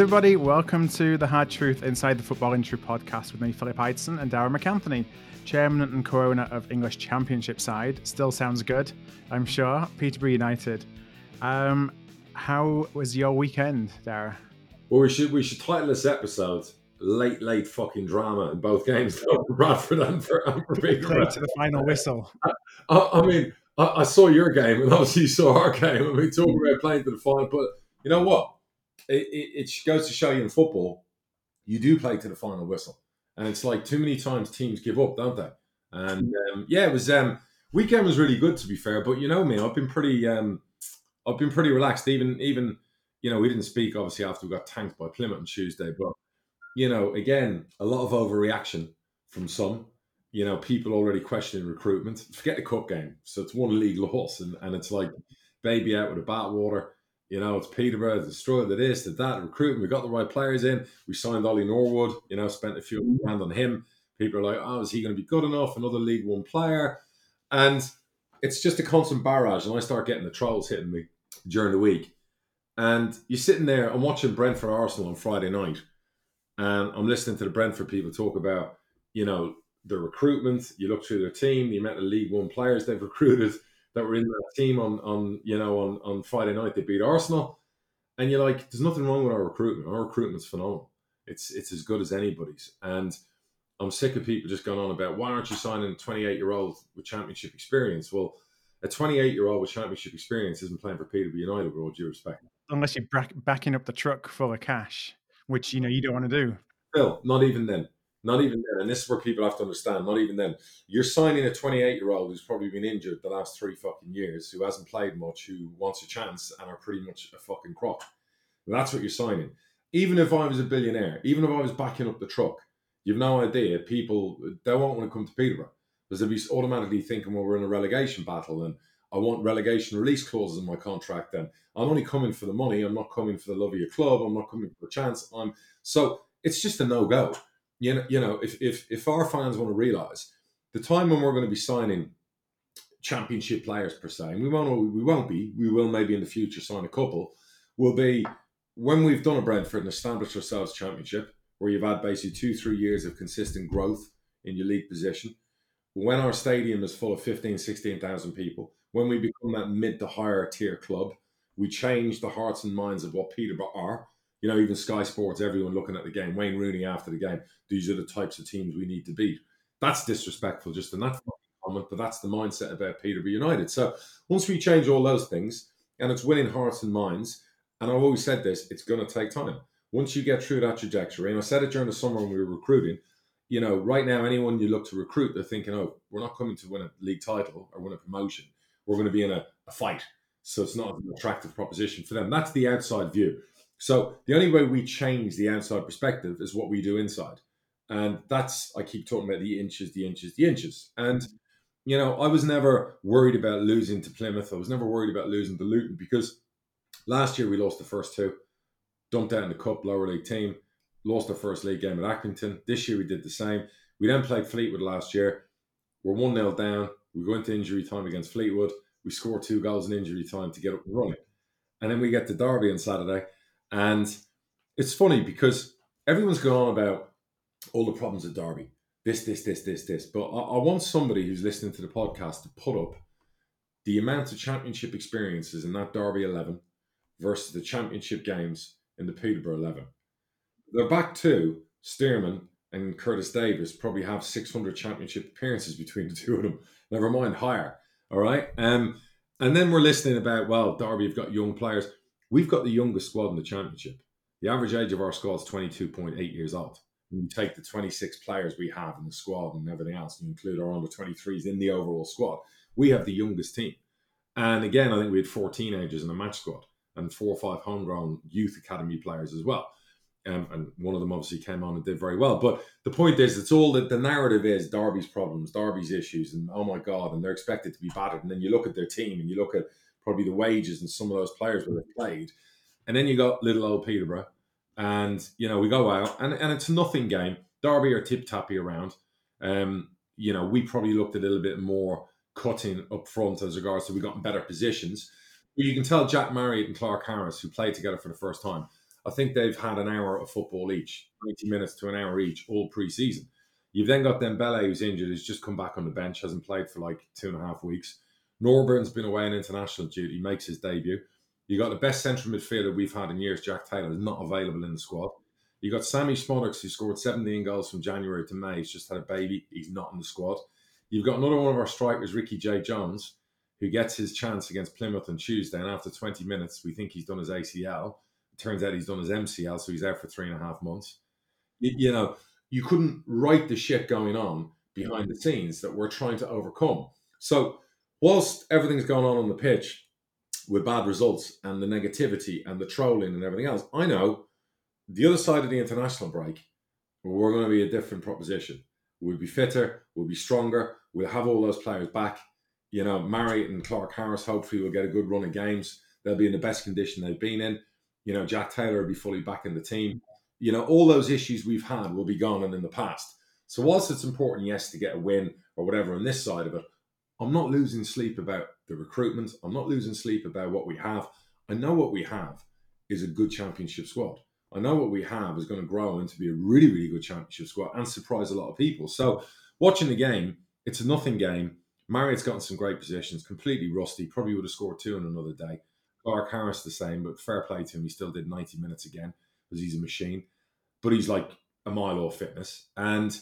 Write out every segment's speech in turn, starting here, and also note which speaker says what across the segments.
Speaker 1: everybody. Welcome to the Hard Truth Inside the Football Industry podcast with me, Philip Ideson, and Darragh MacAnthony, chairman and co-owner of English Championship side. Still sounds good, I'm sure. Peterborough United. Um, how was your weekend, Darragh?
Speaker 2: Well, we should we should title this episode "Late Late Fucking Drama" in both games, for Bradford and for, and for Peterborough.
Speaker 1: to the final whistle.
Speaker 2: I, I mean, I, I, saw your game, and obviously you saw our game, and we talked about playing to the final. But you know what? It, it, goes to show you in football, you do play to the final whistle, and it's like too many times teams give up, don't they? And um, yeah, it was um, weekend was really good to be fair. But you know me, I've been pretty, um, I've been pretty relaxed. Even even you know we didn't speak obviously after we got tanked by Plymouth on Tuesday, but you know again a lot of overreaction from some you know, people already questioning recruitment. Forget the cup game. So it's one league loss, and, and it's like baby out with a bathwater. You know, it's Peterborough, the destroyed the this, the that, recruitment. We got the right players in. We signed Ollie Norburn, you know, spent a few grand on him. People are like, oh, is he going to be good enough? Another League One player. And it's just a constant barrage. And I start getting the trolls hitting me during the week. And you're sitting there, I'm watching Brentford Arsenal on Friday night. And I'm listening to the Brentford people talk about, you know, the recruitment. You look through their team, the amount of League One players they've recruited that were in that team on on you know on on Friday night. They beat Arsenal, and you're like, there's nothing wrong with our recruitment. Our recruitment's phenomenal. It's it's as good as anybody's, and I'm sick of people just going on about why aren't you signing a 28 year old with championship experience? Well, a 28 year old with championship experience isn't playing for Peterborough United, with all due respect.
Speaker 1: Unless you're backing up the truck full of cash, which you know you don't want to do.
Speaker 2: Still, not even then. Not even then, and this is where people have to understand. Not even then, you're signing a 28 year old who's probably been injured the last three fucking years, who hasn't played much, who wants a chance, and are pretty much a fucking crop. That's what you're signing. Even if I was a billionaire, even if I was backing up the truck, you've no idea. People they won't want to come to Peterborough because they'll be automatically thinking, well, we're in a relegation battle, and I want relegation release clauses in my contract. Then I'm only coming for the money. I'm not coming for the love of your club. I'm not coming for a chance. I'm so it's just a no go you know, you know, if if if our fans want to realise the time when we're going to be signing championship players per se, and we won't we won't be, we will maybe in the future sign a couple, will be when we've done a Brentford and established ourselves championship, where you've had basically two, three years of consistent growth in your league position. When our stadium is full of 15, 16,000 people, when we become that mid to higher tier club, we change the hearts and minds of what Peterborough are you know, even Sky Sports, everyone looking at the game, Wayne Rooney after the game, these are the types of teams we need to beat. That's disrespectful, just in that comment, but that's the mindset about Peterborough United. So once we change all those things, and it's winning hearts and minds, and I've always said this, it's going to take time. Once you get through that trajectory, and I said it during the summer when we were recruiting, you know, right now, anyone you look to recruit, they're thinking, oh, we're not coming to win a league title or win a promotion. We're going to be in a, a fight. So it's not an attractive proposition for them. That's the outside view. So the only way we change the outside perspective is what we do inside. And that's, I keep talking about the inches, the inches, the inches. And, you know, I was never worried about losing to Plymouth. I was never worried about losing to Luton because last year we lost the first two, dumped out in the cup, lower league team, lost the first league game at Accrington. This year we did the same. We then played Fleetwood last year. We're 1 0 down. We go into injury time against Fleetwood. We score two goals in injury time to get up and running. And then we get to Derby on Saturday and it's funny because everyone's going on about all the problems at Derby. This, this, this, this, this. But I, I want somebody who's listening to the podcast to put up the amount of championship experiences in that Derby 11 versus the championship games in the Peterborough 11. They're back to Stearman and Curtis Davies probably have 600 championship appearances between the two of them. Never mind higher. All right. Um, and then we're listening about, well, Derby have got young players. We've got the youngest squad in the championship. The average age of our squad is 22.8 years old. When you take the 26 players we have in the squad and everything else, and you include our under 23s in the overall squad, we have the youngest team. And again, I think we had four teenagers in the match squad and four or five homegrown youth academy players as well. Um, and one of them obviously came on and did very well. But the point is, it's all that the narrative is Derby's problems, Derby's issues, and oh my God, and they're expected to be battered. And then you look at their team and you look at probably the wages and some of those players where they played. And then you got little old Peterborough, and you know we go out and, and it's a nothing game. Derby are tip tappy around. Um, you know we probably looked a little bit more cutting up front as regards to we got in better positions. But you can tell Jack Marriott and Clarke Harris, who played together for the first time, I think they've had an hour of football each, 90 minutes to an hour each, all pre-season. You've then got Dembele, who's injured, who's just come back on the bench, hasn't played for like two and a half weeks. Norburn's been away on international duty, makes his debut. You got the best central midfielder we've had in years, Jack Taylor, is not available in the squad. You got Sammy Szmodics, who scored 17 goals from January to May. He's just had a baby. He's not in the squad. You've got another one of our strikers, Ricky-Jade Jones, who gets his chance against Plymouth on Tuesday. And after 20 minutes, we think he's done his ACL. It turns out he's done his MCL, so he's out for three and a half months. You know, you couldn't write the shit going on behind the scenes that we're trying to overcome. So, whilst everything's going on on the pitch with bad results and the negativity and the trolling and everything else, I know the other side of the international break, we're going to be a different proposition. We'll be fitter, we'll be stronger, we'll have all those players back. You know, Marriott and Clarke Harris hopefully will get a good run of games. They'll be in the best condition they've been in. You know, Jack Taylor will be fully back in the team. You know, all those issues we've had will be gone and in the past. So whilst it's important, yes, to get a win or whatever on this side of it, I'm not losing sleep about the recruitment. I'm not losing sleep about what we have. I know what we have is a good championship squad. I know what we have is going to grow into be a really, really good championship squad and surprise a lot of people. So watching the game, it's a nothing game. Marriott's gotten some great positions, completely rusty. Probably would have scored two in another day. Clarke Harris the same, but fair play to him. He still did 90 minutes again because he's a machine. But he's like a mile off fitness. And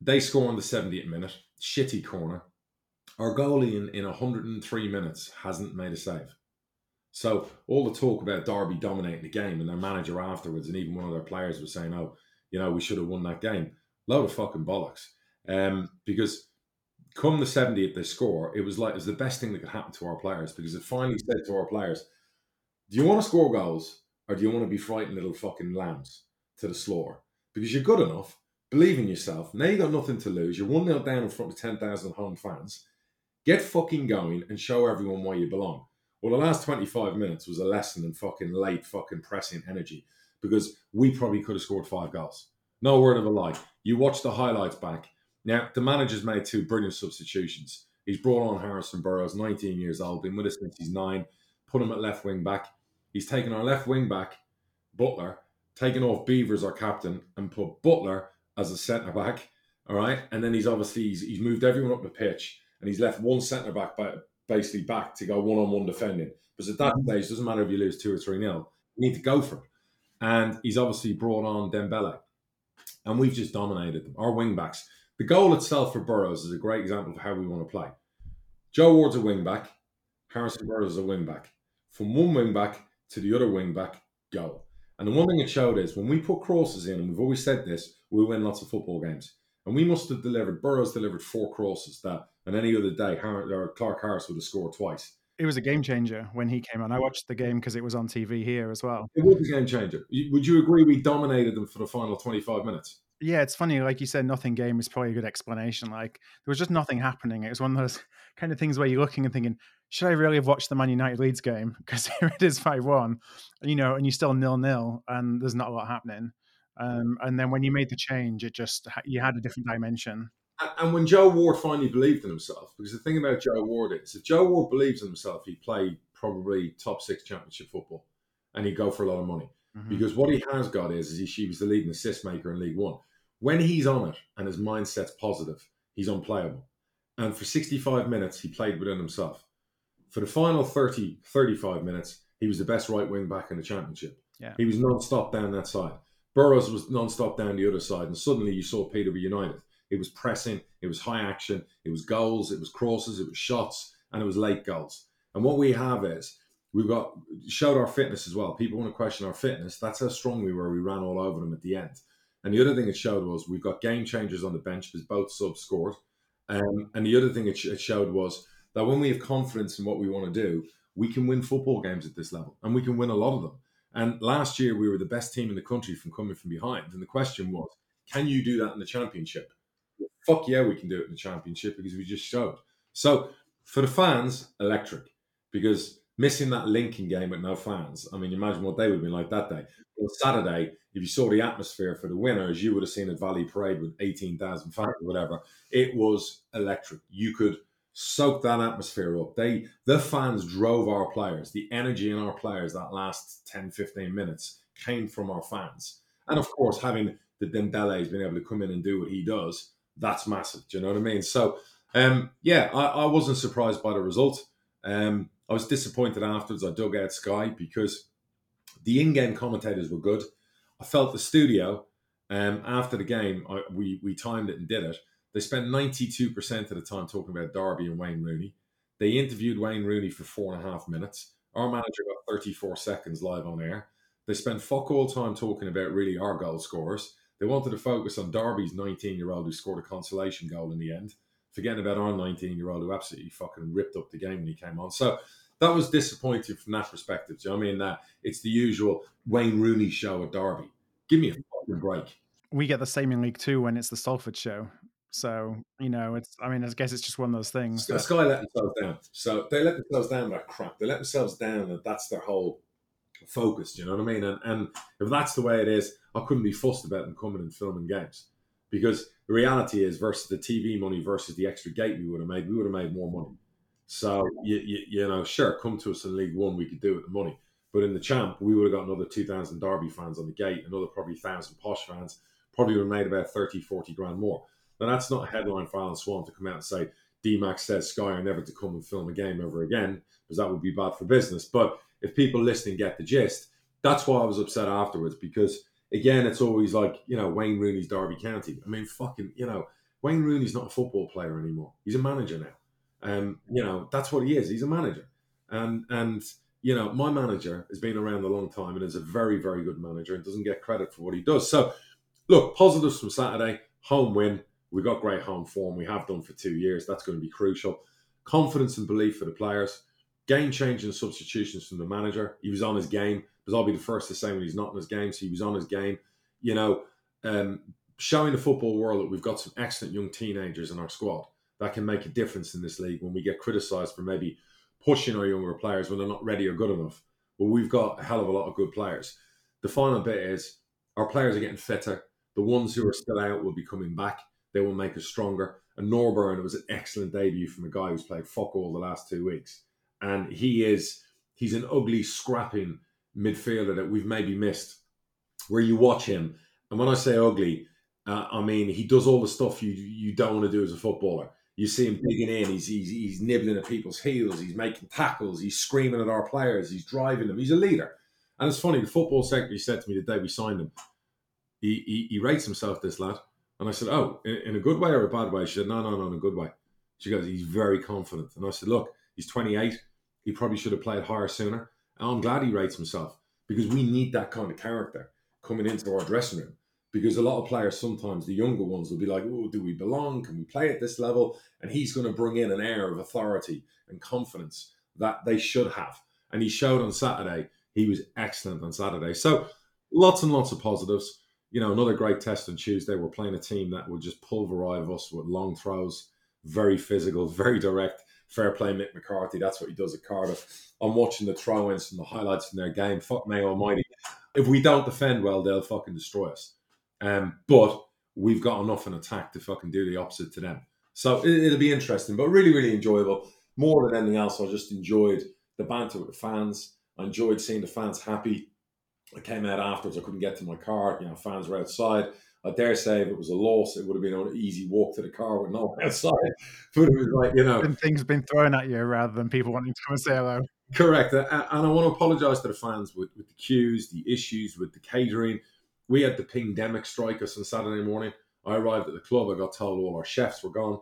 Speaker 2: they score on the 70th minute. Shitty corner. Our goalie in, in 103 minutes hasn't made a save. So all the talk about Derby dominating the game and their manager afterwards, and even one of their players was saying, "Oh, you know, we should have won that game." Load of fucking bollocks. Um, because come the 70th they score, it was like it was the best thing that could happen to our players because it finally said to our players, do you want to score goals or do you want to be frightened little fucking lambs to the slaughter? Because you're good enough, believe in yourself. Now you got nothing to lose. You're 1 0 down in front of 10,000 home fans. Get fucking going and show everyone why you belong. Well, the last 25 minutes was a lesson in fucking late fucking pressing energy because we probably could have scored five goals. No word of a lie. You watch the highlights back. Now, the manager's made two brilliant substitutions. He's brought on Harrison Burrows, 19 years old, been with us since he's nine put him at left wing back. He's taken our left wing back, Butler, taken off Beevers, our captain, and put Butler as a centre back. All right. And then he's obviously he's, he's moved everyone up the pitch and he's left one centre back basically back to go one on one defending. Because at that mm-hmm. stage, it doesn't matter if you lose two or three nil, you need to go for it. And he's obviously brought on Dembele. And we've just dominated them. Our wing backs. The goal itself for Burrows is a great example of how we want to play. Joe Ward's a wing back. Harrison Burrows is a wing back from one wing back to the other wing back, go. And the one thing it showed is when we put crosses in, and we've always said this, we win lots of football games. And we must have delivered, Burrows delivered four crosses that, and any other day, or uh, Clarke Harris would have scored twice.
Speaker 1: It was a game changer when he came on. I watched the game because it was on TV here as well.
Speaker 2: It was a game changer. Would you agree we dominated them for the final 25 minutes?
Speaker 1: yeah, it's funny. Like you said, nothing game is probably a good explanation. Like there was just nothing happening. It was one of those kind of things where you're looking and thinking, should I really have watched the Man United Leeds game? Because here it is 5 1, you know, and you're still nil nil and there's not a lot happening. Um, and then when you made the change, it just, you had a different dimension.
Speaker 2: And when Joe Ward finally believed in himself, because the thing about Joe Ward is, if Joe Ward believes in himself, he'd play probably top six championship football and he'd go for a lot of money. Mm-hmm. Because what he has got is, is he, he was the leading assist maker in League One when he's on it and his mindset's positive, he's unplayable. And for 65 minutes, he played within himself. For the final 30, 35 minutes, he was the best right wing back in the championship.
Speaker 1: Yeah.
Speaker 2: He was non-stop down that side. Burrows was non-stop down the other side. And suddenly you saw Peterborough United. It was pressing, it was high action, it was goals, it was crosses, it was shots, and it was late goals. And what we have is we've got showed our fitness as well. People want to question our fitness. That's how strong we were. We ran all over them at the end. And the other thing it showed was we've got game changers on the bench because both subs scored. Um, and the other thing it, sh- it showed was that when we have confidence in what we want to do, we can win football games at this level and we can win a lot of them. And last year we were the best team in the country from coming from behind. And the question was, can you do that in the championship? Fuck yeah, we can do it in the championship because we just showed. So for the fans, electric because missing that Lincoln game with no fans. I mean, imagine what they would have been like that day. On Saturday, if you saw the atmosphere for the winners, you would have seen a Valley Parade with 18,000 fans or whatever. It was electric. You could soak that atmosphere up. They, the fans drove our players. The energy in our players that last 10, 15 minutes came from our fans. And of course, having the Dembele's been able to come in and do what he does, that's massive. Do you know what I mean? So, um, yeah, I, I, wasn't surprised by the result. Um, I was disappointed afterwards. I dug out Sky because the in-game commentators were good. I felt the studio um, after the game, I, we we timed it and did it. They spent 92% of the time talking about Derby and Wayne Rooney. They interviewed Wayne Rooney for four and a half minutes. Our manager got 34 seconds live on air. They spent fuck all time talking about really our goal scorers. They wanted to focus on Derby's 19 year old who scored a consolation goal in the end, forgetting about our 19 year old who absolutely fucking ripped up the game when he came on. So that was disappointing from that perspective. Do you know I mean? That it's the usual Wayne Rooney show at Derby. Give me a fucking break.
Speaker 1: We get the same in League Two when it's the Salford show. So you know, it's. I mean, I guess it's just one of those things.
Speaker 2: That... Sky let themselves down. So they let themselves down by crap. They let themselves down, and that's their whole focus. you know what I mean? And, and if that's the way it is, I couldn't be fussed about them coming and filming games because the reality is versus the TV money versus the extra gate we would have made, we would have made more money. So you, you, you know, sure, come to us in League One, we could do it with the money. But in the champ, we would have got another 2,000 Derby fans on the gate, another probably 1,000 Posh fans, probably would have made about 30, 40 grand more. Now, that's not a headline for Alan Swann to come out and say, DMAX says Sky are never to come and film a game ever again, because that would be bad for business. But if people listening get the gist, that's why I was upset afterwards, because again, it's always like, you know, Wayne Rooney's Derby County. I mean, fucking, you know, Wayne Rooney's not a football player anymore. He's a manager now. Um, you know, that's what he is. He's a manager. And, and, you know, my manager has been around a long time and is a very, very good manager and doesn't get credit for what he does. So, look, positives from Saturday, home win. We got great home form. We have done for two years. That's going to be crucial. Confidence and belief for the players. Game changing substitutions from the manager. He was on his game. Because I'll be the first to say when he's not in his game. So he was on his game. You know, um, showing the football world that we've got some excellent young teenagers in our squad that can make a difference in this league when we get criticised for maybe pushing our younger players when they're not ready or good enough. Well, we've got a hell of a lot of good players. The final bit is our players are getting fitter. The ones who are still out will be coming back. They will make us stronger. And Norburn it was an excellent debut from a guy who's played fuck all the last two weeks. And he is, he's an ugly, scrapping midfielder that we've maybe missed, where you watch him. And when I say ugly, uh, I mean he does all the stuff you you don't want to do as a footballer. You see him digging in. He's, he's he's nibbling at people's heels. He's making tackles. He's screaming at our players. He's driving them. He's a leader. And it's funny. The football secretary said to me the day we signed him, he he, he rates himself this lad. And I said, Oh, in, in, a good way or a bad way? She said, No, no, no, in a good way. She goes, He's very confident. And I said, Look, he's 28. He probably should have played higher sooner. And I'm glad he rates himself because we need that kind of character coming into our dressing room. Because a lot of players, sometimes the younger ones, will be like, Oh, do we belong? Can we play at this level? And he's going to bring in an air of authority and confidence that they should have. And he showed on Saturday. He was excellent on Saturday. So lots and lots of positives you know, another great test on Tuesday. We're playing a team that will just pulverize us with long throws, very physical, very direct. Fair play, Mick McCarthy. That's what he does at Cardiff. I'm watching the throw ins and the highlights in their game. Fuck me almighty. If we don't defend well, they'll fucking destroy us. Um, but we've got enough in attack to fucking do the opposite to them. So it, will be interesting, but really, really enjoyable. More than anything else, I just enjoyed the banter with the fans. I enjoyed seeing the fans happy. I came out afterwards. I couldn't get to my car. You know, fans were outside. I dare say if it was a loss, it would have been an easy walk to the car with no one outside. But it was like, you know.
Speaker 1: And things been thrown at you rather than people wanting to come and say hello.
Speaker 2: Correct. And I want to apologise to the fans with, with the queues, the issues with the catering. We had the pandemic strike us on Saturday morning. I arrived at the club. I got told all our chefs were gone.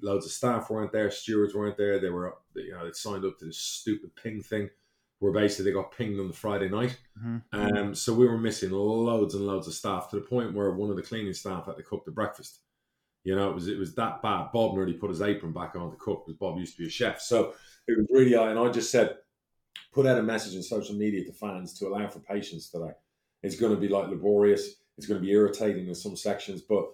Speaker 2: Loads of staff weren't there. Stewards weren't there. They were, you know, they signed up to this stupid ping thing where basically they got pinged on the Friday night. Mm-hmm. Um, so we were missing loads and loads of staff to the point where one of the cleaning staff had to cook the breakfast. You know, it was it was that bad. Bob nearly put his apron back on to cook because Bob used to be a chef. So it was really high. And I just said, put out a message in social media to fans to allow for patience today. It's going to be like laborious. It's going to be irritating in some sections, but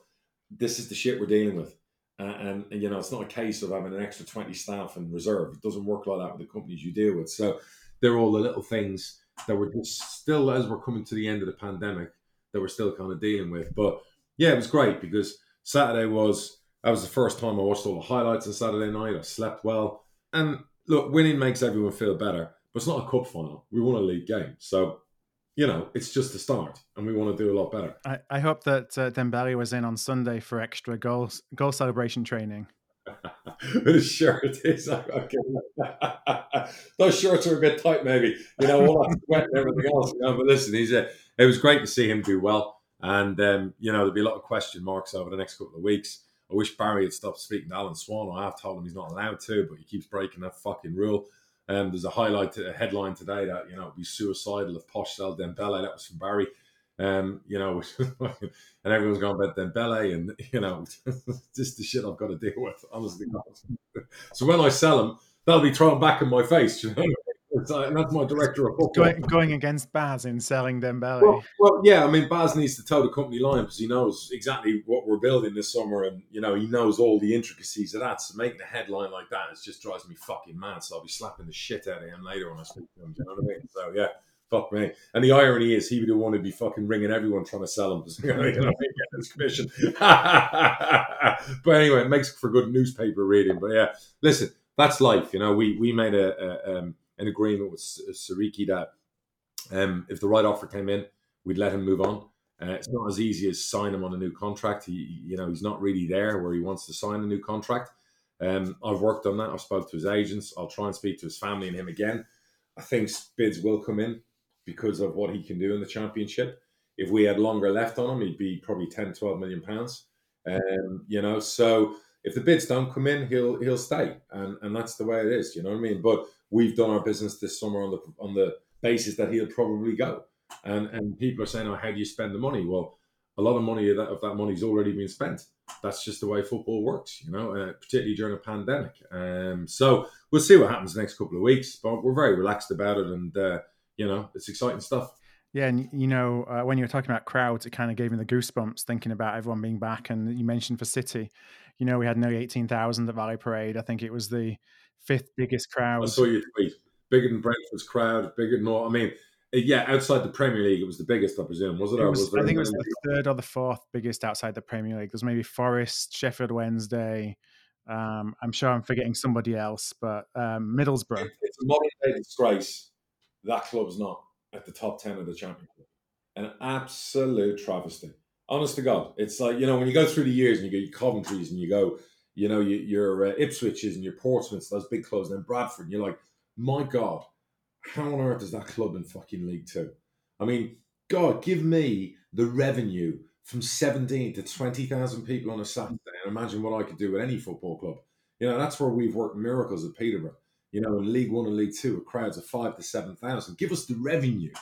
Speaker 2: this is the shit we're dealing with. Uh, and, and, you know, it's not a case of having an extra 20 staff in reserve. It doesn't work like that with the companies you deal with. So they're all the little things that we're just still as we're coming to the end of the pandemic that we're still kind of dealing with. But yeah, it was great because Saturday was that was the first time I watched all the highlights on Saturday night. I slept well, and look, winning makes everyone feel better. But it's not a cup final. We won a league game, so you know, it's just the start, and we want to do a lot better.
Speaker 1: I, I hope that uh, Dembele was in on Sunday for extra goal goal celebration training.
Speaker 2: With shirt is those shorts are a bit tight, maybe. You know, all that sweat and everything else. You know, but listen, he's a, it was great to see him do well, and um, you know, there'll be a lot of question marks over the next couple of weeks. I wish Barry had stopped speaking to Alan Swann. I have told him he's not allowed to, but he keeps breaking that fucking rule. Um, there's a highlight, a headline today that you know would be suicidal if Posh sell Dembele. That was from Barry. Um, you know, and everyone's going about Dembele, and you know, just the shit I've got to deal with. Honestly, so when I sell them, they'll be thrown back in my face. You know? and that's my director of football.
Speaker 1: Going, going against Baz in selling Dembele.
Speaker 2: Well, well, yeah, I mean, Baz needs to toe the company line because he knows exactly what we're building this summer, and you know, he knows all the intricacies of that. So making a headline like that, it just drives me fucking mad. So I'll be slapping the shit out of him later when I speak to him. You know what I mean? So yeah. Fuck me. And the irony is, he would have wanted to be fucking ringing everyone trying to sell him you know, get his commission. but anyway, it makes for good newspaper reading. But yeah, listen, that's life. You know, we we made a, a um, an agreement with Siriki that um, if the right offer came in, we'd let him move on. Uh, it's not as easy as sign him on a new contract. He, you know, he's not really there where he wants to sign a new contract. Um, I've worked on that. I've spoke to his agents. I'll try and speak to his family and him again. I think bids will come in because of what he can do in the championship. If we had longer left on him, he'd be probably 10, 12 million pounds. Um, you know, so if the bids don't come in, he'll he'll stay, and and that's the way it is. You know what I mean? But we've done our business this summer on the on the basis that he'll probably go. And and people are saying, "Oh, how do you spend the money?" Well, a lot of money of that, of that money's already been spent. That's just the way football works, you know, uh, particularly during a pandemic. Um, so we'll see what happens next couple of weeks, but we're very relaxed about it, and uh, you know, it's exciting stuff.
Speaker 1: Yeah, and you know, uh, when you were talking about crowds, it kind of gave me the goosebumps thinking about everyone being back. And you mentioned for City, you know, we had nearly eighteen thousand at Valley Parade. I think it was the fifth biggest crowd.
Speaker 2: I saw your tweet. Bigger than Brentford's crowd, bigger than all. I mean, uh, yeah, outside the Premier League, it was the biggest, I presume, was it?
Speaker 1: it was, was I think it was the third or the fourth biggest outside the Premier League. There's maybe Forest, Sheffield Wednesday. Um, I'm sure I'm forgetting somebody else, but um, Middlesbrough.
Speaker 2: It's a modern day disgrace. That club's not at the top ten of the championship. An absolute travesty. Honest to God, it's like you know when you go through the years and you go Coventry's and you go you know, your, your uh, Ipswich's and your Portsmouths, those big clubs, and then Bradford. And you're like, my God, how on earth is that club in fucking League Two? I mean, God, give me the revenue from 17 to 20,000 people on a Saturday and imagine what I could do with any football club. You know, that's where we've worked miracles at Peterborough. You know, in League One and League Two, with crowds of five to 7,000. Give us the revenue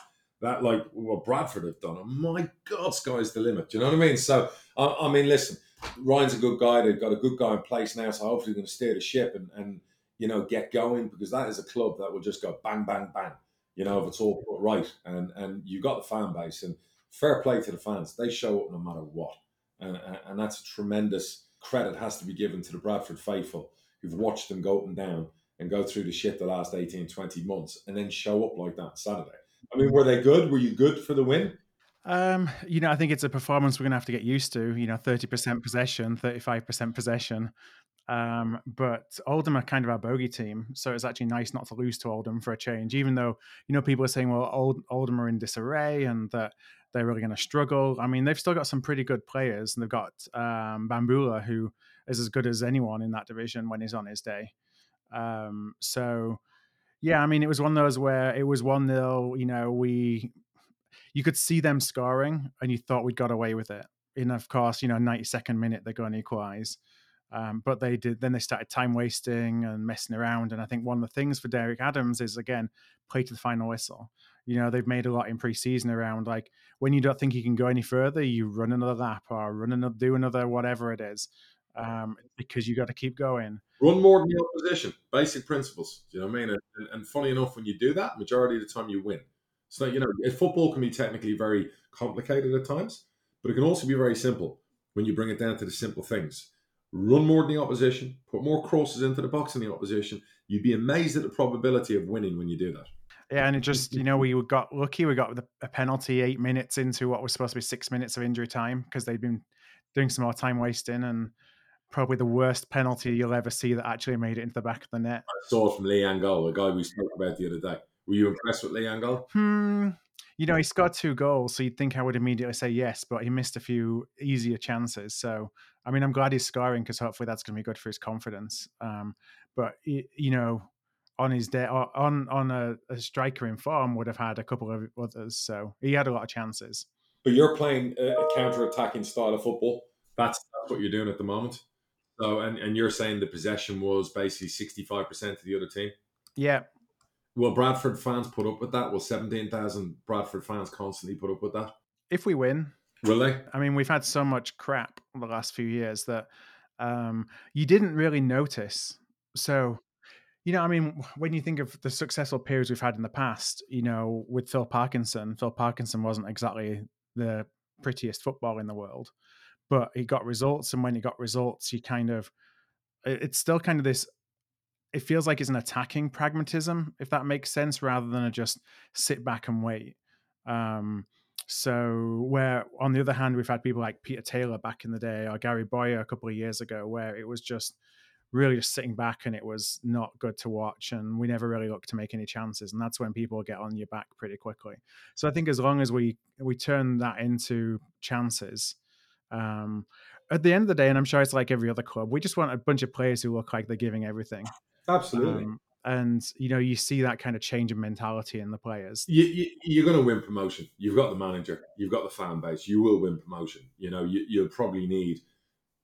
Speaker 2: that, like, what Bradford have done. And my God, sky's the limit. Do you know what I mean? So, I, I mean, listen, Ryan's a good guy. They've got a good guy in place now, so hopefully going to steer the ship and, and you know get going because that is a club that will just go bang bang bang. You know if it's all put right and and you got the fan base and fair play to the fans. They show up no matter what, and and that's a tremendous credit has to be given to the Bradford faithful who've watched them go up and down and go through the shit the last 18, 20 months and then show up like that Saturday. I mean, were they good? Were you good for the win?
Speaker 1: Um, you know, I think it's a performance we're going to have to get used to. You know, thirty percent possession, thirty-five percent possession. Um, but Oldham are kind of our bogey team, so it's actually nice not to lose to Oldham for a change. Even though you know people are saying, well, Old, Oldham are in disarray and that they're really going to struggle. I mean, they've still got some pretty good players, and they've got um, Bahamboula, who is as good as anyone in that division when he's on his day. Um, so yeah, I mean, it was one of those where it was one nil. You know, we you could see them scoring, and you thought we'd got away with it. And of course, you know, 92nd minute they're going to equalise. Um, but they did. Then they started time wasting and messing around. And I think one of the things for Derek Adams is again play to the final whistle. You know, they've made a lot in preseason around like when you don't think you can go any further, you run another lap or run another, do another whatever it is, um, because you got to keep going.
Speaker 2: Run more than the opposition. Basic principles. Do you know what I mean? And, and funny enough, when you do that, majority of the time you win. So you know, football can be technically very complicated at times, but it can also be very simple when you bring it down to the simple things. Run more than the opposition, put more crosses into the box than the opposition. You'd be amazed at the probability of winning when you do that.
Speaker 1: Yeah, and it just you know we got lucky. We got a penalty eight minutes into what was supposed to be six minutes of injury time because they'd been doing some more time wasting and probably the worst penalty you'll ever see that actually made it into the back of the net.
Speaker 2: I saw it from Lee Angol, the guy we spoke about the other day. Were you impressed with Lee Angol?
Speaker 1: Hmm. You know, he scored two goals, so you'd think I would immediately say yes, but he missed a few easier chances. So, I mean, I'm glad he's scoring because hopefully that's going to be good for his confidence. Um, but you know, on his day, on on a, a, striker in form would have had a couple of others. So he had a lot of chances.
Speaker 2: But you're playing a counter-attacking style of football. That's, that's what you're doing at the moment. So, and, and you're saying the possession was basically 65% to the other team?
Speaker 1: Yeah.
Speaker 2: Well, Bradford fans put up with that? Will 17,000 Bradford fans constantly put up with that?
Speaker 1: If we win.
Speaker 2: Will they?
Speaker 1: I mean, we've had so much crap the last few years that um, you didn't really notice. So, you know, I mean, when you think of the successful periods we've had in the past, you know, with Phil Parkinson, Phil Parkinson wasn't exactly the prettiest football in the world but he got results. And when he got results, he kind of, it's still kind of this, it feels like it's an attacking pragmatism, if that makes sense, rather than a just sit back and wait. Um, so, where on the other hand, we've had people like Peter Taylor back in the day or Gary Bowyer a couple of years ago, where it was just really just sitting back and it was not good to watch and we never really looked to make any chances and that's when people get on your back pretty quickly so i think as long as we we turn that into chances um, at the end of the day, and I'm sure it's like every other club, we just want a bunch of players who look like they're giving everything.
Speaker 2: Absolutely. Um,
Speaker 1: and you know, you see that kind of change in mentality in the players.
Speaker 2: You, you, you're going to win promotion. You've got the manager. You've got the fan base. You will win promotion. You know, you, you'll probably need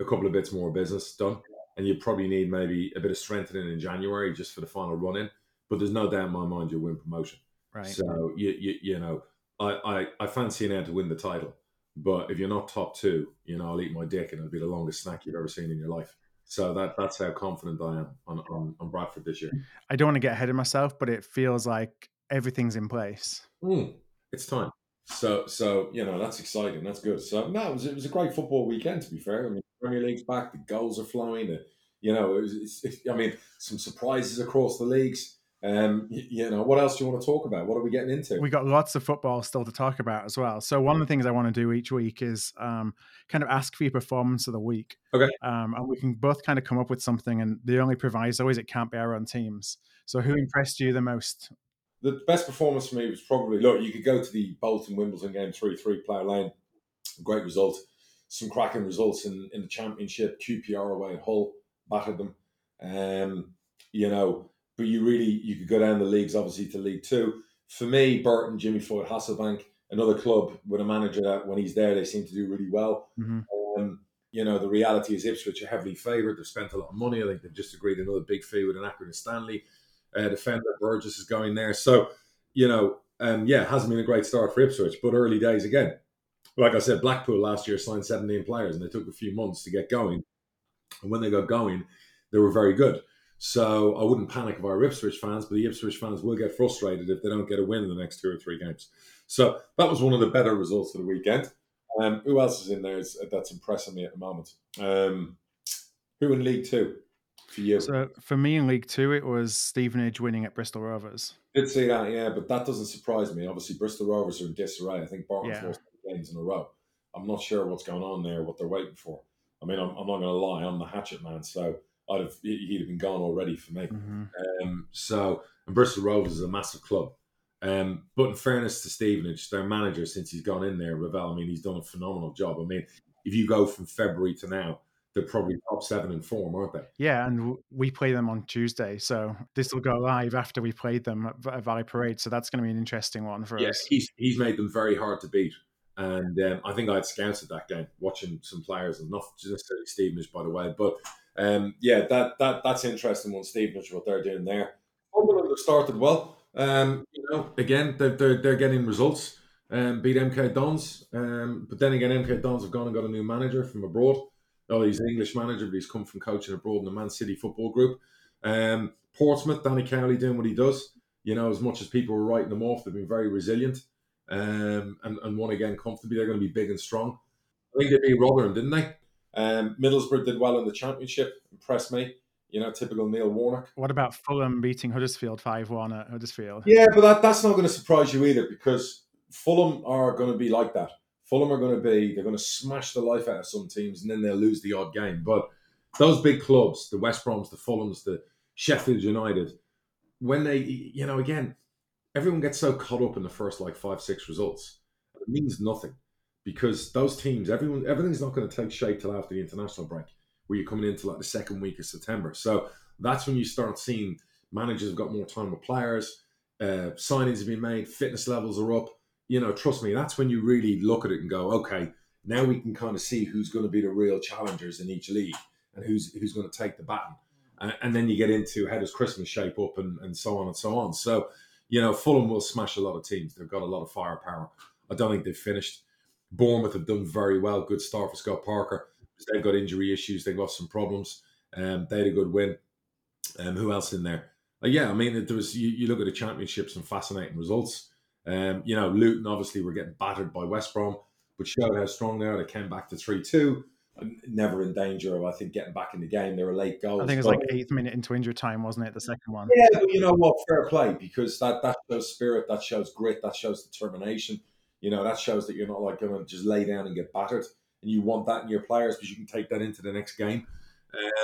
Speaker 2: a couple of bits more business done, and you probably need maybe a bit of strengthening in January just for the final run in. But there's no doubt in my mind you'll win promotion.
Speaker 1: Right.
Speaker 2: So you you, you know, I, I I fancy now to win the title. But if you're not top two, you know, I'll eat my dick and it'll be the longest snack you've ever seen in your life. So that that's how confident I am on, on, on Bradford this year.
Speaker 1: I don't want to get ahead of myself, but it feels like everything's in place.
Speaker 2: Mm, it's time. So so you know that's exciting. That's good. So no, it was, it was a great football weekend. To be fair, I mean, Premier League's back. The goals are flowing. The, you know, it was, I mean, some surprises across the leagues. Um, you know, what else do you want to talk about? What are we getting into?
Speaker 1: We got lots of football still to talk about as well. So one of the things I want to do each week is um, kind of ask for your performance of the week.
Speaker 2: Okay.
Speaker 1: Um, and we can both kind of come up with something. And the only proviso is it can't be our own teams. So who impressed you the most?
Speaker 2: The best performance for me was probably look. You could go to the Bolton Wimbledon game three three Plough Lane. Great result. Some cracking results in, in the championship. QPR away at Hull battered them. Um, you know but you really you could go down the leagues obviously to League Two. For me, Burton, Jimmy Floyd, Hasselbaink, another club with a manager that when he's there they seem to do really well.
Speaker 1: Mm-hmm.
Speaker 2: Um, you know, the reality is Ipswich are heavily favoured. They've spent a lot of money. I think they've just agreed another big fee with an Accrington Stanley. Uh, defender Burgess is going there. So, you know, um, yeah, hasn't been a great start for Ipswich, but early days again. Like I said, Blackpool last year signed 17 players and they took a few months to get going. And when they got going, they were very good. So I wouldn't panic if I our Ipswich fans, but the Ipswich fans will get frustrated if they don't get a win in the next two or three games. So that was one of the better results of the weekend. Um, who else is in there that's impressing me at the moment? Um, who in League Two for you?
Speaker 1: So for me in League Two, it was Stevenage winning at Bristol Rovers.
Speaker 2: Did see that, yeah, but that doesn't surprise me. Obviously, Bristol Rovers are in disarray. I think Barnes yeah. lost games in a row. I'm not sure what's going on there, what they're waiting for. I mean, I'm, I'm not going to lie, I'm the hatchet man, so I'd have he'd have been gone already for me.
Speaker 1: Mm-hmm.
Speaker 2: Um, so and Bristol Rovers is a massive club. Um, but in fairness to Stevenage, their manager since he's gone in there, Revell, I mean, he's done a phenomenal job. I mean, if you go from February to now, they're probably top seven in form, aren't they?
Speaker 1: Yeah, and we play them on Tuesday, so this will go live after we played them at Valley Parade. So that's going to be an interesting one for
Speaker 2: yeah,
Speaker 1: us.
Speaker 2: he's he's made them very hard to beat, and um, I think I'd scouted that game, watching some players, and not just necessarily Stevenage, by the way, but um, yeah, that that that's interesting one, Stevenage, what they're doing there. Cumberland have started well. Um, you know, again, they're, they're, they're getting results. Um, beat MK Dons. Um, but then again, MK Dons have gone and got a new manager from abroad. Oh, he's an English manager, but he's come from coaching abroad in the Man City Football Group. Um, Portsmouth, Danny Cowley doing what he does. You know, as much as people were writing them off, they've been very resilient um, and, and won again comfortably. They're going to be big and strong. I think they beat Rotherham, didn't they? Um, Middlesbrough did well in the championship, impressed me. You know, typical Neil Warnock.
Speaker 1: What about Fulham beating Huddersfield 5 1 at Huddersfield?
Speaker 2: Yeah, but that, that's not going to surprise you either because Fulham are going to be like that. Fulham are going to be, they're going to smash the life out of some teams and then they'll lose the odd game. But those big clubs, the West Broms, the Fulhams, the Sheffield United, when they, you know, again, everyone gets so caught up in the first like five, six results. It means nothing because those teams, everyone, everything's not going to take shape till after the international break, where you're coming into like the second week of September. So that's when you start seeing managers have got more time with players, uh, signings have been made, fitness levels are up. You know, trust me, that's when you really look at it and go, okay, now we can kind of see who's going to be the real challengers in each league and who's who's going to take the baton. And, and then you get into how does Christmas shape up and, and so on and so on. So, you know, Fulham will smash a lot of teams. They've got a lot of firepower. I don't think they've finished. Bournemouth have done very well. Good start for Scott Parker. They've got injury issues. They've got some problems. Um, they had a good win. Um, who else in there? Uh, yeah, I mean, there was. You, you, look at the championship, and fascinating results. Um, you know, Luton obviously were getting battered by West Brom, but showed how strong they are. They came back to three two. Never in danger of, I think, getting back in the game. They were late goals.
Speaker 1: I think it was but, like eighth minute into injury time, wasn't it? The second one.
Speaker 2: Yeah, but you know what? Fair play because that that shows spirit, that shows grit, that shows determination. You know, that shows that you're not like going to just lay down and get battered. And you want that in your players because you can take that into the next game.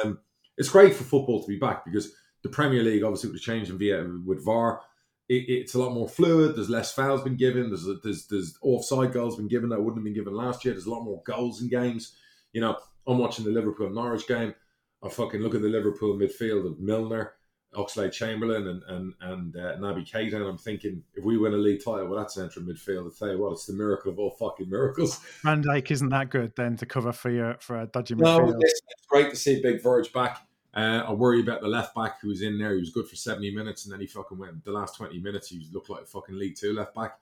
Speaker 2: Um, it's great for football to be back because the Premier League, obviously, with the change in via with VAR, it, it's a lot more fluid. There's less fouls been given. There's there's there's offside goals been given that wouldn't have been given last year. There's a lot more goals in games. You know, I'm watching the Liverpool Norwich game. I fucking look at the Liverpool midfield of Milner, Oxlade Chamberlain and and and uh, Naby Keita, and I'm thinking if we win a league title with that central midfield, I tell you what, it's the miracle of all fucking miracles.
Speaker 1: Van Dijk isn't that good then to cover for your for a dodgy
Speaker 2: no,
Speaker 1: midfield.
Speaker 2: It's, it's great to see Big Verge back. Uh, I worry about the left back who was in there. He was good for 70 minutes, and then he fucking went the last 20 minutes. He looked like a fucking League Two left back.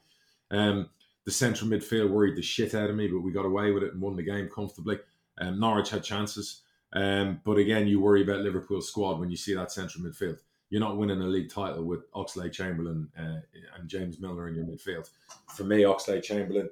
Speaker 2: Um, the central midfield worried the shit out of me, but we got away with it and won the game comfortably. Um, Norwich had chances. Um, but again, you worry about Liverpool's squad when you see that central midfield. You're not winning a league title with Oxlade Chamberlain uh, and James Milner in your midfield. For me, Oxlade Chamberlain,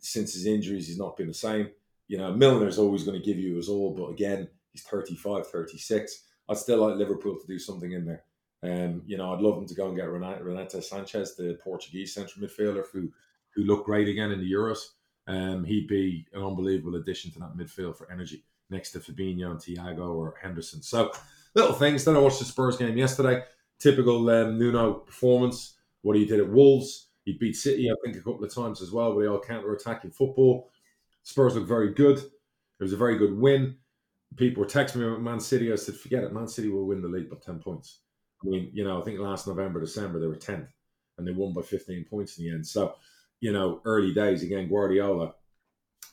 Speaker 2: since his injuries, he's not been the same. You know, Milner's always going to give you his all, but again, he's 35, 36. I'd still like Liverpool to do something in there. Um, you know, I'd love them to go and get Renato, Renato Sanches, the Portuguese central midfielder, who who looked great again in the Euros. Um, he'd be an unbelievable addition to that midfield for energy next to Fabinho and Thiago or Henderson. So little things. Then I watched the Spurs game yesterday. Typical um, Nuno performance. What he did at Wolves. He beat City, I think, a couple of times as well, with all counter-attacking football. Spurs look very good. It was a very good win. People were texting me about Man City. I said, forget it. Man City will win the league by 10 points. I mean, you know, I think last November, December, they were 10th and they won by 15 points in the end. So, you know, early days, again, Guardiola,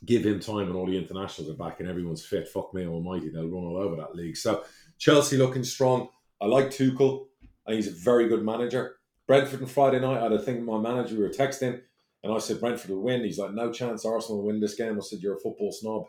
Speaker 2: give him time and all the internationals are back and everyone's fit. Fuck me almighty, they'll run all over that league. So, Chelsea looking strong. I like Tuchel. and he's a very good manager. Brentford on Friday night, I had a thing with my manager. We were texting, and I said Brentford will win. He's like, no chance Arsenal will win this game. I said, you're a football snob.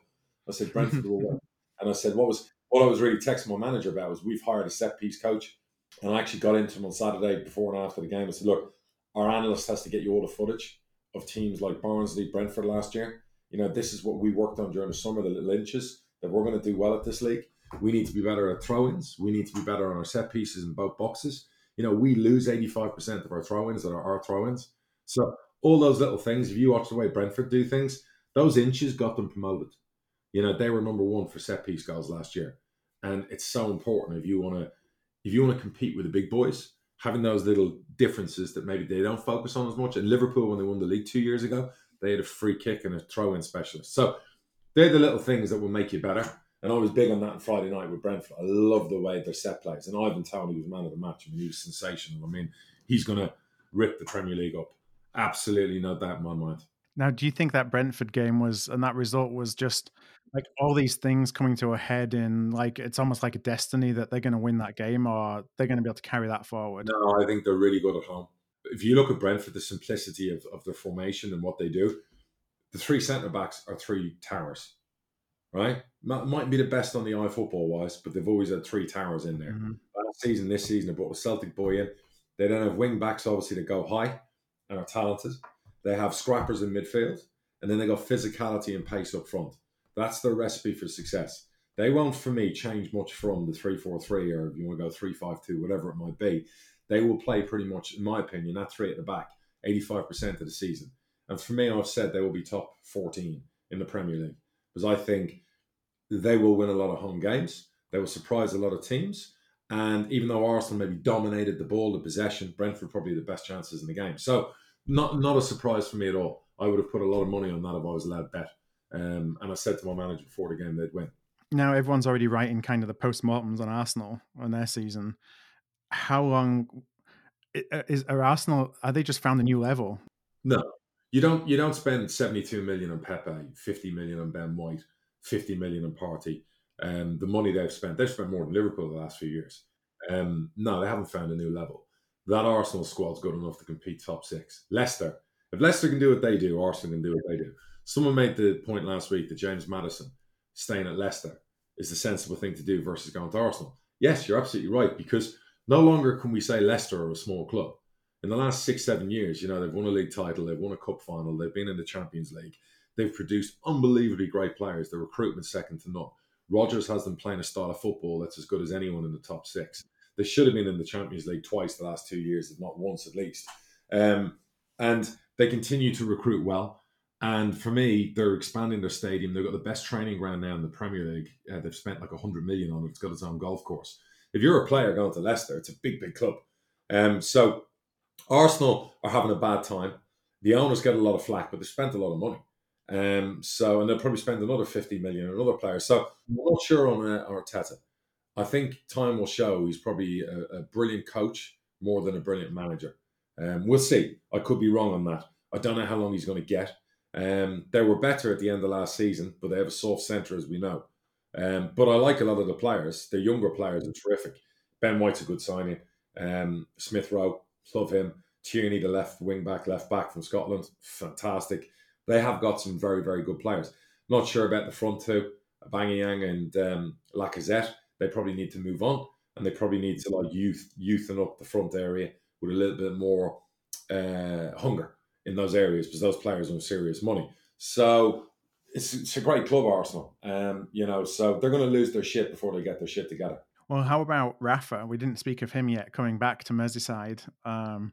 Speaker 2: I said Brentford will win. And I said, what was what I was really texting my manager about was we've hired a set piece coach. And I actually got into him on Saturday before and after the game. I said, look, our analyst has to get you all the footage of teams like Barnsley, Brentford last year. You know, this is what we worked on during the summer, the little inches that we're going to do well at this league. We need to be better at throw ins. We need to be better on our set pieces in both boxes. You know, we lose 85% of our throw ins that are our throw ins. So, all those little things, if you watch the way Brentford do things, those inches got them promoted. You know, they were number one for set piece goals last year. And it's so important if you want to if you want to compete with the big boys, having those little differences that maybe they don't focus on as much. And Liverpool, when they won the league two years ago, they had a free kick and a throw in specialist. So they're the little things that will make you better. And I was big on that on Friday night with Brentford. I love the way their set plays. And Ivan Toney was man of the match. I mean, he was sensational. I mean, he's going to rip the Premier League up. Absolutely no doubt in my mind.
Speaker 1: Now, do you think that Brentford game was, and that result was just like all these things coming to a head in like it's almost like a destiny that they're going to win that game or they're going to be able to carry that forward?
Speaker 2: No, I think they're really good at home. If you look at Brentford, the simplicity of, of their formation and what they do, the three centre backs are three towers right? Might be the best on the eye football wise, but they've always had three towers in there. Mm-hmm. Last season, this season, they brought a Celtic boy in. They don't have wing backs, obviously, that go high and are talented. They have scrappers in midfield, and then they got physicality and pace up front. That's the recipe for success. They won't, for me, change much from the 3 4 3 or if you want to go 3 5 2, whatever it might be. They will play pretty much, in my opinion, that three at the back 85% of the season. And for me, I've said they will be top 14 in the Premier League because I think they will win a lot of home games. They will surprise a lot of teams. And even though Arsenal maybe dominated the ball, the possession, Brentford probably the best chances in the game. So not not a surprise for me at all. I would have put a lot of money on that if I was allowed bet. Um, and I said to my manager before the game they'd win.
Speaker 1: Now everyone's already writing kind of the post-mortems on Arsenal on their season. How long uh, is are Arsenal? Are they just found a new level?
Speaker 2: No, you don't. You don't spend seventy-two million on Pepe, fifty million on Ben White, fifty million on Partey. Um, the money they've spent, they've spent more than Liverpool the last few years. Um, no, they haven't found a new level. That Arsenal squad's good enough to compete top six. Leicester, if Leicester can do what they do, Arsenal can do what they do. Someone made the point last week that James Maddison staying at Leicester is the sensible thing to do versus going to Arsenal. Yes, you're absolutely right because no longer can we say Leicester are a small club. In the last six, seven years, you know, they've won a league title, they've won a cup final, they've been in the Champions League, they've produced unbelievably great players. The recruitment second to none. Rodgers has them playing a style of football that's as good as anyone in the top six. They should have been in the Champions League twice the last two years, if not once at least. Um, and they continue to recruit well. And for me, they're expanding their stadium. They've got the best training ground now in the Premier League. Uh, they've spent like 100 million on it. It's got its own golf course. If you're a player going to Leicester, it's a big, big club. Um, so Arsenal are having a bad time. The owners get a lot of flack, but they spent a lot of money. Um, so, and they'll probably spend another 50 million on another player. So, I'm not sure on uh, Arteta. I think time will show he's probably a, a brilliant coach more than a brilliant manager. Um, we'll see. I could be wrong on that. I don't know how long he's going to get. Um, they were better at the end of last season, but they have a soft centre, as we know. Um, but I like a lot of the players. The younger players are terrific. Ben White's a good signing. Um, Smith Rowe, love him. Tierney, the left wing back, left back from Scotland, fantastic. They have got some very, very good players. Not sure about the front two, Aubameyang and um, Lacazette. They probably need to move on, and they probably need to like youth, youthen up the front area with a little bit more uh, hunger in those areas because those players are serious money. So it's, it's a great club, Arsenal. Um, you know, so they're going to lose their shit before they get their shit together.
Speaker 1: Well, how about Rafa? We didn't speak of him yet coming back to Merseyside. Um,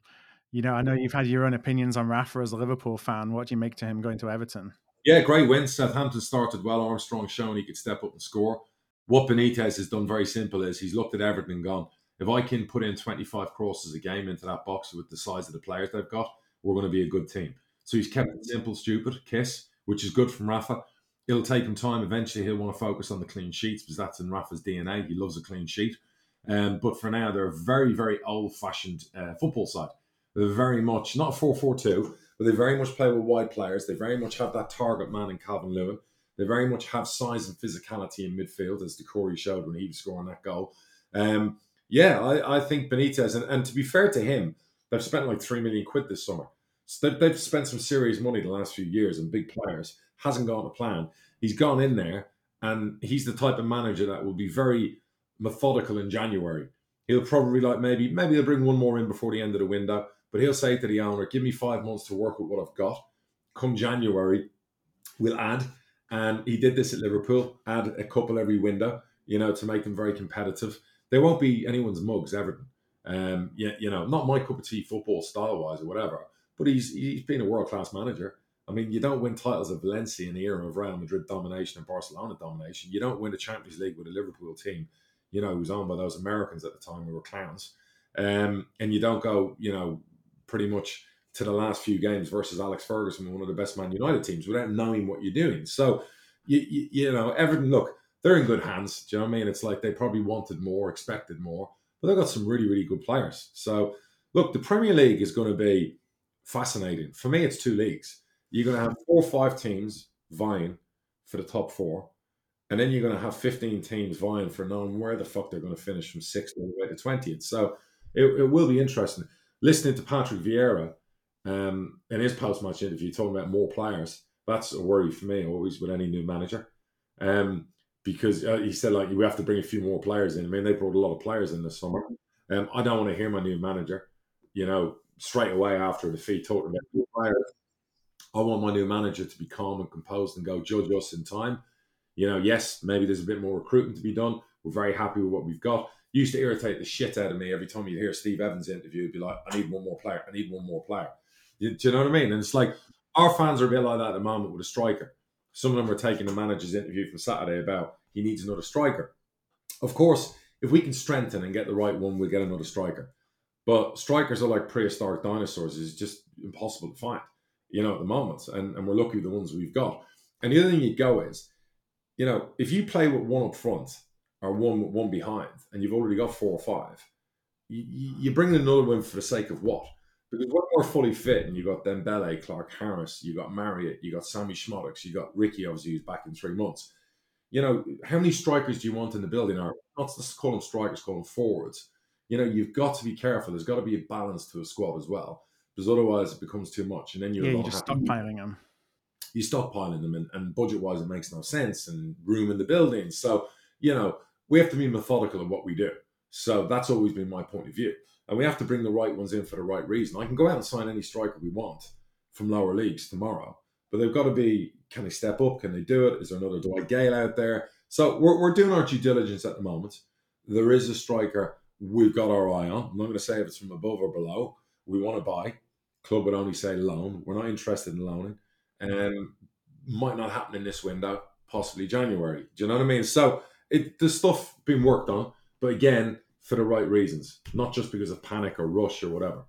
Speaker 1: you know, I know you've had your own opinions on Rafa as a Liverpool fan. What do you make to him going to Everton?
Speaker 2: Yeah, great win. Southampton started well. Armstrong showing he could step up and score. What Benitez has done very simple is he's looked at Everton and gone, if I can put in 25 crosses a game into that box with the size of the players they've got, we're going to be a good team. So he's kept it simple, stupid, kiss, which is good from Rafa. It'll take him time. Eventually, he'll want to focus on the clean sheets because that's in Rafa's DNA. He loves a clean sheet. Um, but for now, they're a very, very old fashioned uh, football side. They're very much not 4 4 2, but they very much play with wide players. They very much have that target man in Calvert-Lewin. They very much have size and physicality in midfield, as Doucouré showed when he was scoring that goal. Um, yeah, I, I think Benitez, and, and to be fair to him, they've spent like three million quid this summer. So they've, they've spent some serious money the last few years and big players. Hasn't gone to plan. He's gone in there, and he's the type of manager that will be very methodical in January. He'll probably like maybe maybe they'll bring one more in before the end of the window, but he'll say to the owner, "Give me five months to work with what I've got. Come January, we'll add." And he did this at Liverpool, add a couple every window, you know, to make them very competitive. They won't be anyone's mugs, Everton. Um, yeah, you know, not my cup of tea football style wise or whatever, but he's he's been a world class manager. I mean, you don't win titles of Valencia in the era of Real Madrid domination and Barcelona domination. You don't win the Champions League with a Liverpool team, you know, who's owned by those Americans at the time who were clowns. Um, and you don't go, you know, pretty much to the last few games versus Alex Ferguson, one of the best Man United teams, without knowing what you're doing. So, you, you, you know, Everton, look, they're in good hands. Do you know what I mean? It's like they probably wanted more, expected more, but they've got some really, really good players. So, look, the Premier League is going to be fascinating. For me, it's two leagues. You're going to have four or five teams vying for the top four, and then you're going to have 15 teams vying for knowing where the fuck they're going to finish from sixth all the way to 20th. So it, it will be interesting. Listening to Patrick Vieira um, in his post match interview talking about more players, that's a worry for me always with any new manager. Um, because uh, he said, like, we have to bring a few more players in. I mean, they brought a lot of players in this summer. Um, I don't want to hear my new manager, you know, straight away after a defeat talking about new players. I want my new manager to be calm and composed and go judge us in time. You know, yes, maybe there's a bit more recruitment to be done. We're very happy with what we've got. used to irritate the shit out of me every time you hear Steve Evans interview. Be like, I need one more player. I need one more player. You, do you know what I mean? And it's like our fans are a bit like that at the moment with a striker. Some of them are taking the manager's interview from Saturday about he needs another striker. Of course, if we can strengthen and get the right one, we'll get another striker. But strikers are like prehistoric dinosaurs; it's just impossible to find, you know, at the moment. And and we're lucky with the ones we've got. And the other thing you go is, you know, if you play with one up front or one one behind, and you've already got four or five, you, you bring in another one for the sake of what? Because when we're fully fit, and you've got Dembele, Clarke Harris, you got Marriott, you got Sammy Szmodics, you got Ricky, obviously, who's back in three months. You know, how many strikers do you want in the building? Are not just call them strikers, call them forwards. You know, you've got to be careful. There's got to be a balance to a squad as well, because otherwise it becomes too much, and then you're
Speaker 1: yeah, you just stockpiling them.
Speaker 2: You stockpiling them, and, and budget wise, it makes no sense, and room in the building. So you know, we have to be methodical in what we do. So that's always been my point of view and we have to bring the right ones in for the right reason. I can go out and sign any striker we want from lower leagues tomorrow, but they've got to be can they step up? Can they do it? Is there another Dwight Gayle out there? So we're, we're doing our due diligence at the moment. There is a striker we've got our eye on. I'm not going to say if it's from above or below. We want to buy. Club would only say loan. We're not interested in loaning, and might not happen in this window. Possibly January. Do you know what I mean? So it the stuff being worked on, but again, for the right reasons, not just because of panic or rush or whatever.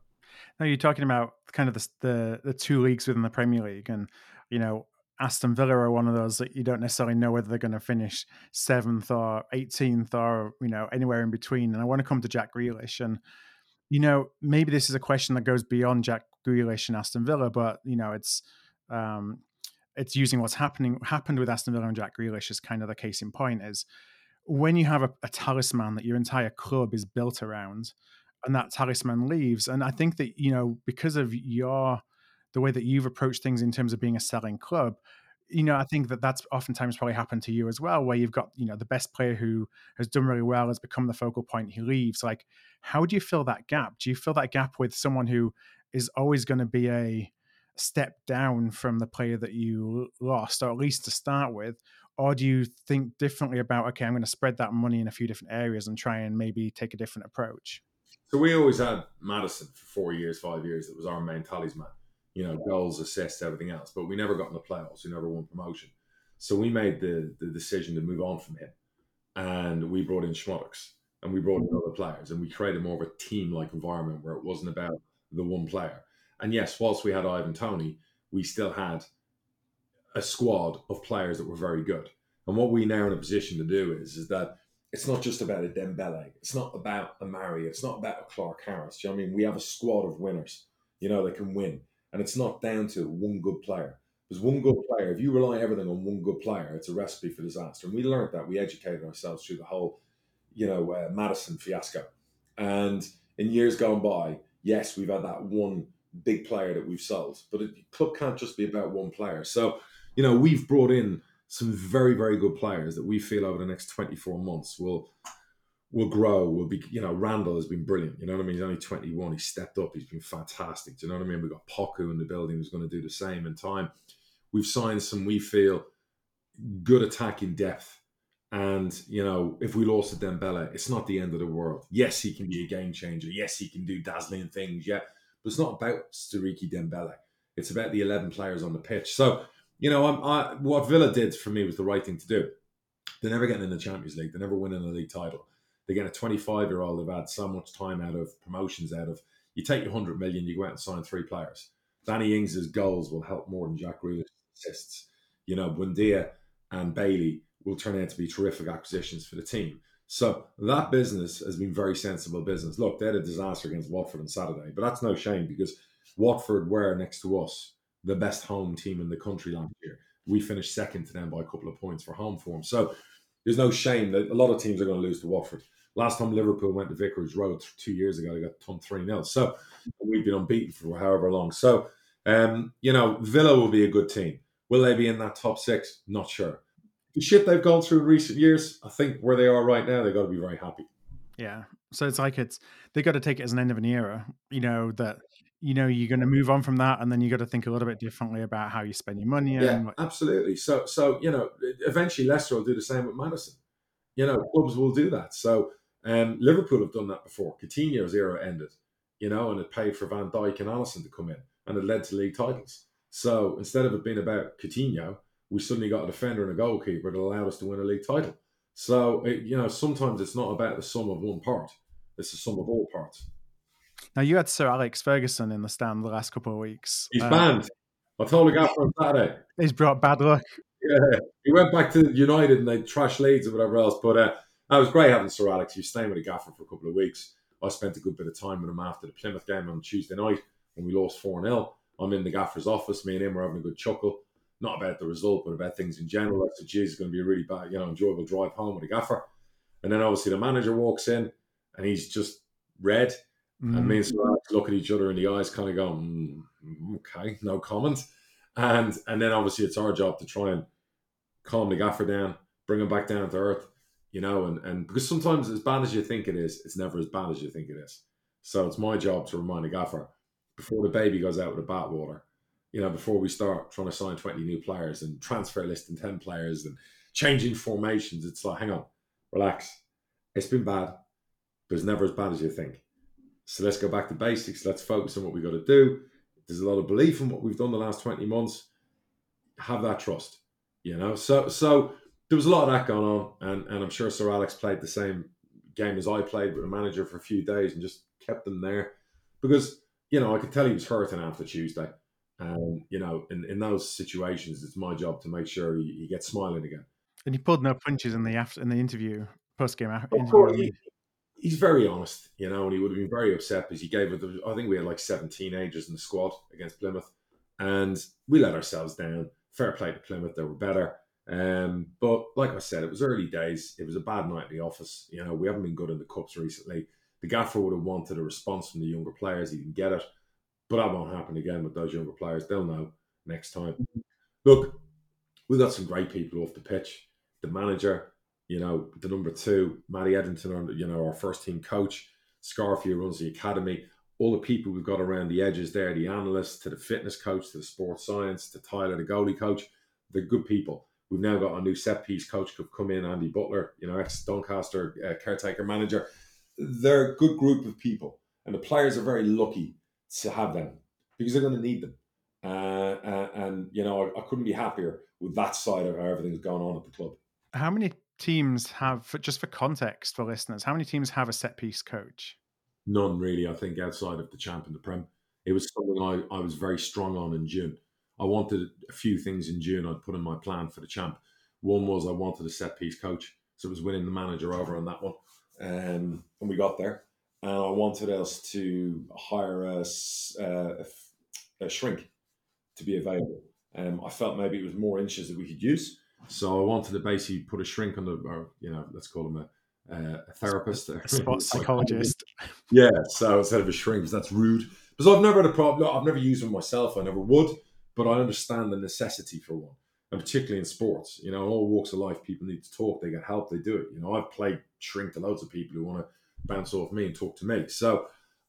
Speaker 1: Now you're talking about kind of the, the, the two leagues within the Premier League, and you know Aston Villa are one of those that you don't necessarily know whether they're going to finish seventh or 18th or you know anywhere in between. And I want to come to Jack Grealish, and you know maybe this is a question that goes beyond Jack Grealish and Aston Villa, but you know it's um, it's using what's happening happened with Aston Villa and Jack Grealish as kind of the case in point is when you have a, a, talisman that your entire club is built around and that talisman leaves and i think that you know because of your the way that you've approached things in terms of being a selling club you know i think that that's oftentimes probably happened to you as well where you've got you know the best player who has done really well has become the focal point he leaves. Like how do you fill that gap? Do you fill that gap with someone who is always going to be a step down from the player that you lost or at least to start with or do you think differently about okay i'm going to spread that money in a few different areas and try and maybe take a different approach
Speaker 2: so we always had maddison for four years five years. It was our main talisman you know goals assists everything else. But we never got in the playoffs. We never won promotion. So we made the the decision to move on from him. And we brought in Szmodics and we brought in mm-hmm. other players and we created more of a team like environment where it wasn't about the one player. And yes whilst we had ivan toney we still had a squad of players that were very good. And what we now in a position to do is is that it's not just about a Dembele. It's not about a Mari. It's not about a Clarke Harris. Do you know I mean? We have a squad of winners, you know, that can win. And it's not down to one good player. Because one good player, if you rely everything on one good player, it's a recipe for disaster. And we learned that. We educated ourselves through the whole, you know, uh, Maddison fiasco. And in years gone by, yes, we've had that one big player that we've sold. But a club can't just be about one player. So you know, we've brought in some very, very good players that we feel over the next 24 months will will grow, will be, you know, Randall has been brilliant. You know what I mean? He's only 21. He stepped up. He's been fantastic. Do you know what I mean? We've got Poku in the building who's going to do the same in time. We've signed some, we feel, good attacking depth. And, you know, if we lost to Dembele, it's not the end of the world. Yes, he can be a game changer. Yes, he can do dazzling things. Yeah. But it's not about Siriki Dembele. It's about the 11 players on the pitch. So you know, I, what Villa did for me was the right thing to do. They're never getting in the Champions League. They're never winning a league title. They get a 25 year old They've had so much time out of promotions out of. You take your 100 million, you go out and sign three players. Danny Ings's goals will help more than Jack Grealish's assists. You know, Buendia and Bailey will turn out to be terrific acquisitions for the team. So that business has been very sensible business. Look, they had a disaster against Watford on Saturday, but that's no shame because Watford were next to us the best home team in the country last year. We finished second to them by a couple of points for home form. So there's no shame that a lot of teams are going to lose to Watford. Last time Liverpool went to Vicarage Road two years ago, they got thumped 3 0. So we've been unbeaten for however long. So, um, you know, Villa will be a good team. Will they be in that top six? Not sure. The shit they've gone through in recent years, I think where they are right now, they've got to be very happy.
Speaker 1: Yeah. So it's like it's they got to take it as an end of an era, you know, that you know you're going to move on from that and then you got to think a little bit differently about how you spend your money
Speaker 2: yeah absolutely. So so you know eventually leicester will do the same with maddison. You know clubs will do that. So um, liverpool have done that before. Coutinho's era ended you know and it paid for van dijk and alisson to come in and it led to league titles. So instead of it being about Coutinho we suddenly got a defender and a goalkeeper that allowed us to win a league title. So it, you know, sometimes it's not about the sum of one part; it's the sum of all parts.
Speaker 1: Now you had Sir Alex Ferguson in the stand the last couple of weeks.
Speaker 2: He's uh, banned. I told the guy on Saturday.
Speaker 1: He's brought bad luck.
Speaker 2: Yeah, he went back to United and they trash Leeds or whatever else. But uh, that was great having Sir Alex. He was staying with the gaffer for a couple of weeks. I spent a good bit of time with him after the Plymouth game on Tuesday night when we lost 4 0. I'm in the gaffer's office. Me and him were having a good chuckle. Not about the result, but about things in general. I said, geez, it's going to be a really bad, you know, enjoyable drive home with the gaffer. And then obviously the manager walks in and he's just red. Mm. And me and Alex look at each other in the eyes, kind of go, mm, okay, no comment. And and then obviously it's our job to try and calm the gaffer down, bring him back down to earth, you know, and, and because sometimes as bad as you think it is, it's never as bad as you think it is. So it's my job to remind the gaffer before the baby goes out with the bathwater, you know, before we start trying to sign 20 new players and transfer listing 10 players and changing formations, it's like, hang on, relax. It's been bad, but it's never as bad as you think. So let's go back to basics. Let's focus on what we've got to do. There's a lot of belief in what we've done the last 20 months. Have that trust, you know. So so there was a lot of that going on, and, and I'm sure Sir Alex played the same game as I played with a manager for a few days and just kept them there because you know I could tell he was hurting after Tuesday. And you know, in, in those situations, it's my job to make sure he, he gets smiling again.
Speaker 1: And he pulled no punches in the after in the interview post game uh, interview
Speaker 2: he's very honest, you know, and he would have been very upset because he gave it. I think we had like seven teenagers in the squad against Plymouth, and we let ourselves down. Fair play to Plymouth; they were better. Um, but like I said, it was early days. It was a bad night in the office. You know, we haven't been good in the cups recently. The gaffer would have wanted a response from the younger players. He didn't get it, but that won't happen again with those younger players. They'll know next time. Look, we've got some great people off the pitch. The manager, you know, the number two, Matty Etherington, you know, our first team coach, Scarfy runs the academy, all the people we've got around the edges there, the analysts, to the fitness coach, to the sports science, to Tyler, the goalie coach, they're good people. We've now got a new set piece coach who've come in, Andy Butler, you know, ex Doncaster uh, caretaker manager. They're a good group of people, and the players are very lucky to have them because they're going to need them. Uh, uh, and you know, I, I couldn't be happier with that side of how everything's going on at the club.
Speaker 1: How many teams have, just for context for listeners, how many teams have a set piece coach?
Speaker 2: None really, I think, outside of the champ and the Prem. It was something I, I was very strong on in June. I wanted a few things in June I'd put in my plan for the champ. One was I wanted a set piece coach, so it was winning the manager over on that one. Um, and we got there. And I wanted us to hire a, a, a shrink to be available. Um, I felt maybe it was more inches that we could use. So I wanted to basically put a shrink on the, or, you know, let's call him a, a therapist, a
Speaker 1: sports psychologist.
Speaker 2: Yeah. So instead of a shrink, that's rude. Because I've never had a problem. I've never used one myself. I never would, but I understand the necessity for one, and particularly in sports. You know, in all walks of life, people need to talk. They get help. They do it. You know, I've played shrink to loads of people who want to bounce off me and talk to me. So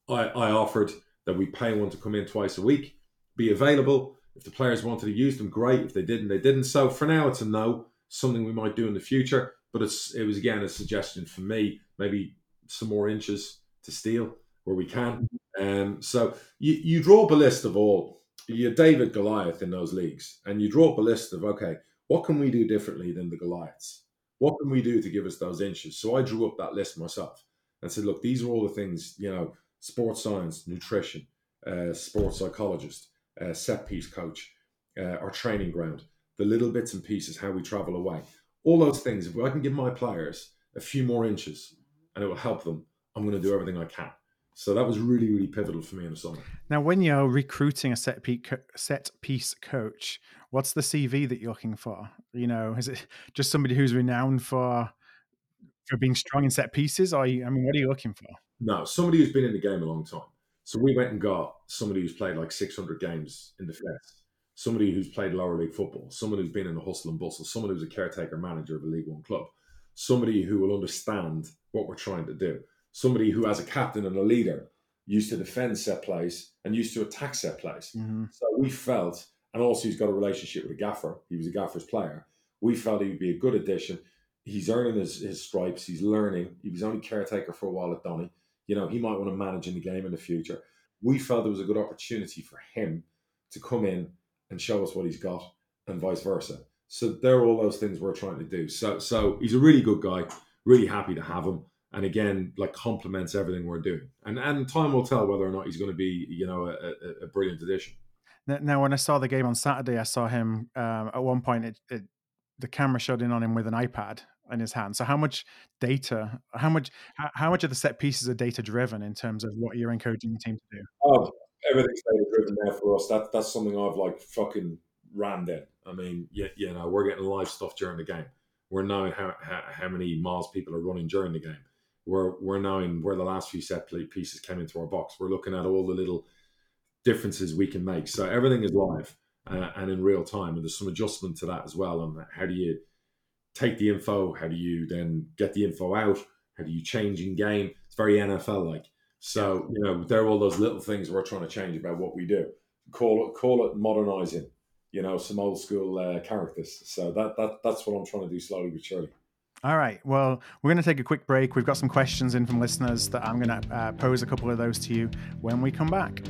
Speaker 2: I, I offered that we pay one to come in twice a week, be available if the players wanted to use them, great. If they didn't, they didn't. So for now, it's a no. Something we might do in the future, but it's it was again a suggestion for me. Maybe some more inches to steal where we can. Um, so you, you draw up a list of all you're David Goliath in those leagues, and you draw up a list of okay, what can we do differently than the Goliaths? What can we do to give us those inches? So I drew up that list myself and said, look, these are all the things you know: sports science, nutrition, uh, sports psychologist, uh, set piece coach, uh, our training ground, the little bits and pieces, how we travel away, all those things. If I can give my players a few more inches and it will help them, I'm going to do everything I can. So that was really, really pivotal for me in the summer.
Speaker 1: Now, when you're recruiting a set piece, set piece coach, what's the CV that you're looking for? You know, is it just somebody who's renowned for for being strong in set pieces? Or you, I mean, what are you looking for?
Speaker 2: No, somebody who's been in the game a long time. So we went and got somebody who's played like 600 games in the Feds, somebody who's played lower league football, someone who's been in the hustle and bustle, someone who's a caretaker manager of a League One club, somebody who will understand what we're trying to do, somebody who, as a captain and a leader, used to defend set plays and used to attack set plays. Mm-hmm. So we felt, and also he's got a relationship with a gaffer. He was a gaffer's player. We felt he would be a good addition. He's earning his, his stripes. He's learning. He was only caretaker for a while at Donny you know, he might want to manage in the game in the future. We felt there was a good opportunity for him to come in and show us what he's got, and vice versa. So they're all those things we're trying to do. So so he's a really good guy. Really happy to have him. And again, like complements everything we're doing. And and time will tell whether or not he's going to be, you know, a, a, a brilliant addition.
Speaker 1: Now, when I saw the game on Saturday, I saw him um, at one point. It, it, the camera shot in on him with an iPad in his hand. So, how much data? How much? How, much of the set pieces are data driven in terms of what you're encouraging the team to do?
Speaker 2: Oh, everything's data driven now for us. That that's something I've like fucking rammed in. I mean, you, you know, we're getting live stuff during the game. We're knowing how, how, how many miles people are running during the game. We're we're knowing where the last few set pieces came into our box. We're looking at all the little differences we can make. So everything is live uh, and in real time, and there's some adjustment to that as well. On how do you take the info? How do you then get the info out? How do you change in game? It's very NFL like. So you know, there are all those little things we're trying to change about what we do. Call it call it modernizing. You know, some old school uh, characters. So that that that's what I'm trying to do slowly but surely.
Speaker 1: All right. Well, we're going to take a quick break. We've got some questions in from listeners that I'm going to uh, pose a couple of those to you when we come back.